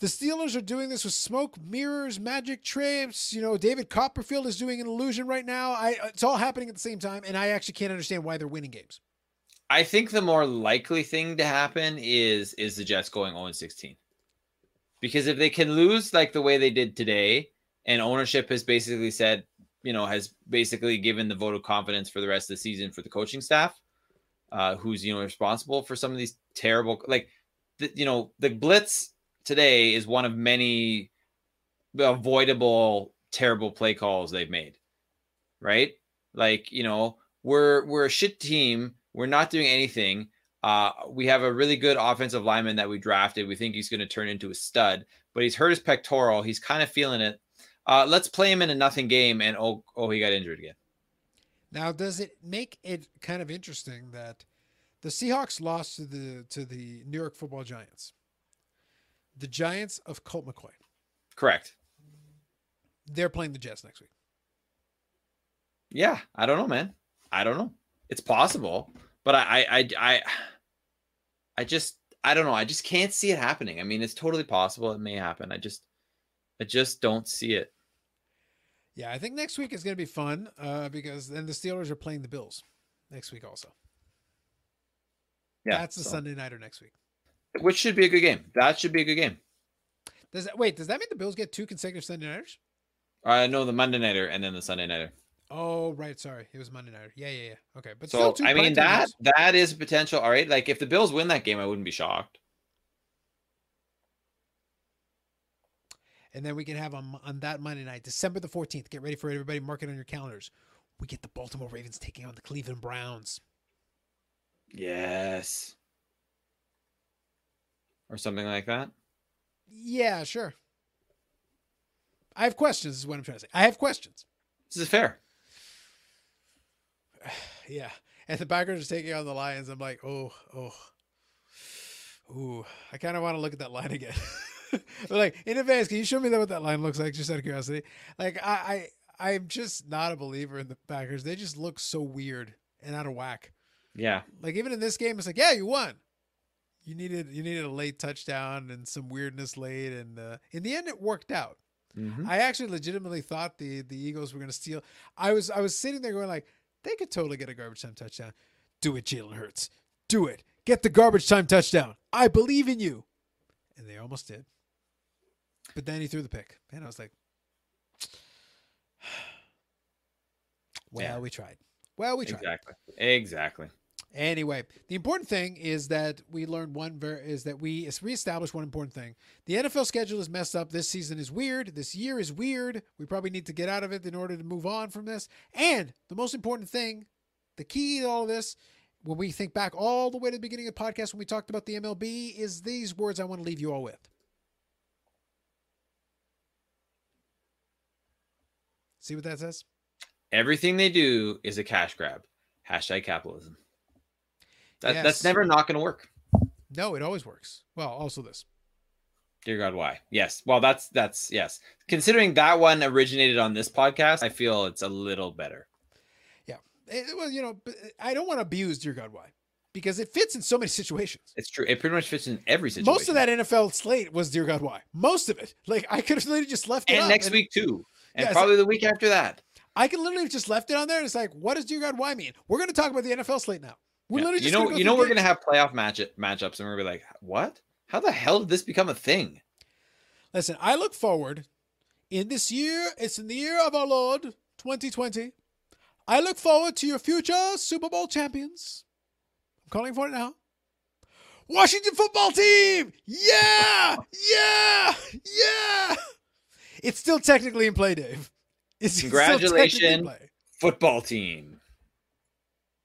the Steelers are doing this with smoke, mirrors, magic trips. You know, David Copperfield is doing an illusion right now. I it's all happening at the same time, and I actually can't understand why they're winning games. I think the more likely thing to happen is is the Jets going 0 16. Because if they can lose like the way they did today, and ownership has basically said, you know, has basically given the vote of confidence for the rest of the season for the coaching staff, uh, who's you know responsible for some of these terrible like you know the blitz today is one of many avoidable terrible play calls they've made right? Like you know we're we're a shit team. We're not doing anything. Uh we have a really good offensive lineman that we drafted. We think he's going to turn into a stud but he's hurt his pectoral. He's kind of feeling it uh let's play him in a nothing game and oh oh he got injured again. Now, does it make it kind of interesting that the Seahawks lost to the to the New York Football Giants? The Giants of Colt McCoy. correct. They're playing the Jets next week. yeah i don't know man. I don't know. It's possible but i i i i, I just i don't know. I just can't see it happening. I mean it's totally possible it may happen. I just i just don't see it Yeah, I think next week is going to be fun uh, because then the Steelers are playing the Bills next week also. yeah That's the so- Sunday nighter next week. which should be a good game that should be a good game Does that wait? Does that mean the Bills get two consecutive Sunday nighters? uh no the monday nighter and then the sunday nighter Oh, right. Sorry, it was Monday nighter. Yeah, yeah, yeah. Okay, but So I mean that games. that is potential. All right, like if the Bills win that game, I wouldn't be shocked. And then we can have on on that Monday night, December the fourteenth. Get ready for it, everybody. Mark it on your calendars. We get the Baltimore Ravens taking on the Cleveland Browns. Yes. Or something like that. Yeah, sure. I have questions. Is what I'm trying to say. I have questions. This is fair. Yeah, and the Packers are taking on the Lions. I'm like, oh, oh, ooh. I kind of want to look at that line again. But, like in advance, can you show me that what that line looks like, just out of curiosity? Like I, I, I'm just not a believer in the Packers. They just look so weird and out of whack. Yeah. Like even in this game, it's like, yeah, you won. You needed you needed a late touchdown and some weirdness late, and uh, in the end, it worked out. Mhm. I actually legitimately thought the the Eagles were going to steal. I was I was sitting there going like, they could totally get a garbage time touchdown. Do it, Jalen Hurts. Do it. Get the garbage time touchdown. I believe in you. And they almost did. But then he threw the pick, and I was like, well, Yeah. we tried. Well, we tried. Exactly. Exactly. Anyway, the important thing is that we learned one ver- is that we is reestablished one important thing. The NFL schedule is messed up. This season is weird. This year is weird. We probably need to get out of it in order to move on from this. And the most important thing, the key to all of this, when we think back all the way to the beginning of the podcast when we talked about the MLB, is these words I want to leave you all with. See what that says? Everything they do is a cash grab. Hashtag capitalism. That, Yes. That's never not going to work. No, it always works. Well, also this. Dear God, why? Yes. Well, that's that's yes. Considering that one originated on this podcast, I feel it's a little better. Eh, well, you know, I don't want to abuse Dear God Why because it fits in so many situations. It's true. It pretty much fits in every situation. Most of that NFL slate was Dear God Why. Most of it, like I could have literally just left it and next week too, and Yeah, probably the week after that. I could literally have just left it on there. And it's like, what does Dear God Why mean? We're going to talk about the NFL slate now. We're Yeah. literally You know, go you know, we're gonna have playoff match matchups, and we're gonna be like, what? How the hell did this become a thing? Listen, I look forward in this year. It's in the year of our Lord 2020. I look forward to your future Super Bowl champions. I'm calling for it now. Washington football team. Yeah, yeah, yeah. It's still technically in play, Dave. It's still in Congratulations. play. Football team.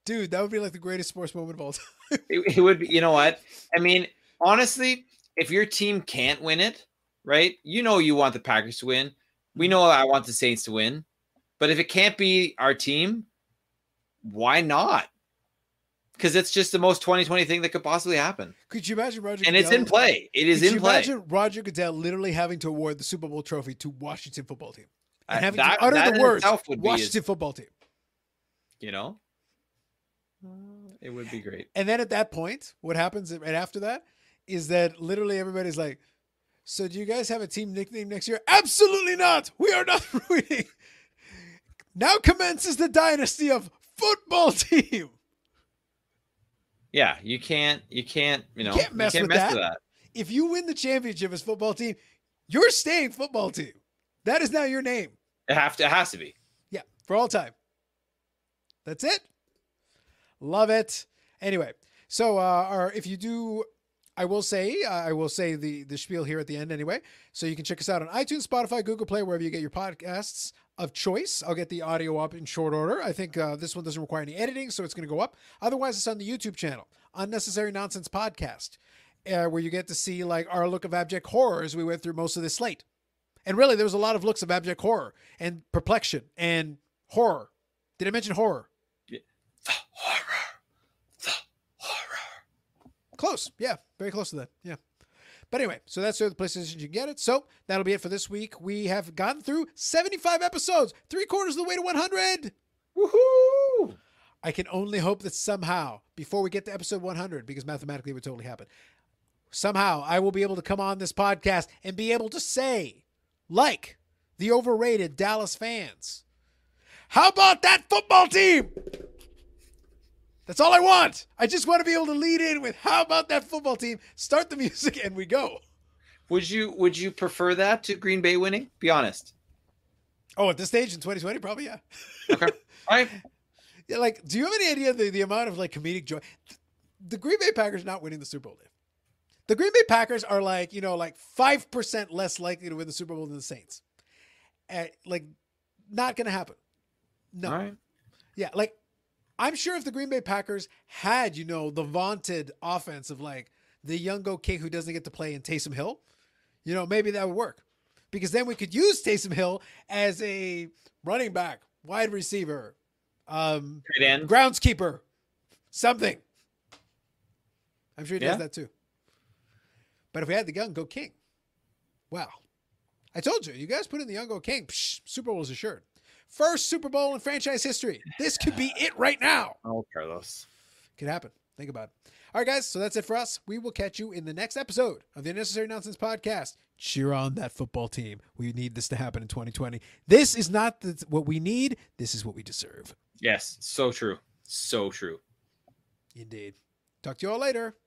dude. That would be like the greatest sports moment of all time. It, it would be. You know what? I mean, honestly, if your team can't win it, right? You know, you want the Packers to win. We mm-hmm. know I want the Saints to win, but if it can't be our team, why not? Because it's just the most 2020 thing that could possibly happen, Could you imagine Roger? and it's in play. It is Could in you play. imagine Roger Goodell literally having to award the Super Bowl trophy to Washington football team and Uh, having that- to utter the words Washington football team? you know, Uh, it would be great. And then at that point, what happens right after that is that literally everybody's like, "So do you guys have a team nickname next year?" Absolutely not. We are not ruining. Now commences the dynasty of football team. Yeah, you can't, you can't, you know, can't mess with that. If you win the championship as football team, you're staying football team. That is now your name. It have to, it has to be. Yeah, for all time. That's it. Love it. Anyway, so uh, or if you do, I will say, uh, I will say the the spiel here at the end anyway. So you can check us out on iTunes, Spotify, Google Play, wherever you get your podcasts of choice. I'll get the audio up in short order. I think uh, this one doesn't require any editing, so it's going to go up. Otherwise, it's on the YouTube channel, Unnecessary Nonsense Podcast, uh, where you get to see like our look of abject horror as we went through most of this slate. And really, there was a lot of looks of abject horror and perplexion and horror. Did I mention horror? Yeah. The horror, the horror. Close. Yeah, very close to that. Yeah. But anyway, so that's where the places you can get it. So that'll be it for this week. We have gotten through 75 episodes, three quarters of the way to 100. Woohoo! I can only hope that somehow, before we get to episode 100, because mathematically it would totally happen, somehow I will be able to come on this podcast and be able to say, like the overrated Dallas fans, how about that football team? That's all I want. I just want to be able to lead in with how about that football team? Start the music and we go. Would you would you prefer that to Green Bay winning? Be honest. Oh, at this stage in 2020, probably yeah. Okay. All right. Yeah, like, do you have any idea the, the amount of like comedic joy? The Green Bay Packers not winning the Super Bowl. The Green Bay Packers are like, you know, like 5% less likely to win the Super Bowl than the Saints. Uh, like, not going to happen. No. All right. Yeah, like, I'm sure if the Green Bay Packers had, you know, the vaunted offense of like the young go kid who doesn't get to play in Taysom Hill, you know, maybe that would work. Because then we could use Taysom Hill as a running back, wide receiver, um, groundskeeper, something. I'm sure he does that too. But if we had the young go king, wow. I told you, you guys put in the young go king, psh, Super Bowl is assured. First Super Bowl in franchise history. This could be it right now. Oh, Carlos. Could happen. Think about it. All right, guys. So that's it for us. We will catch you in the next episode of the Unnecessary Nonsense Podcast. Cheer on that football team. We need this to happen in 2020. This is not the, what we need. This is what we deserve. Yes, so true. So true. Indeed. Talk to you all later.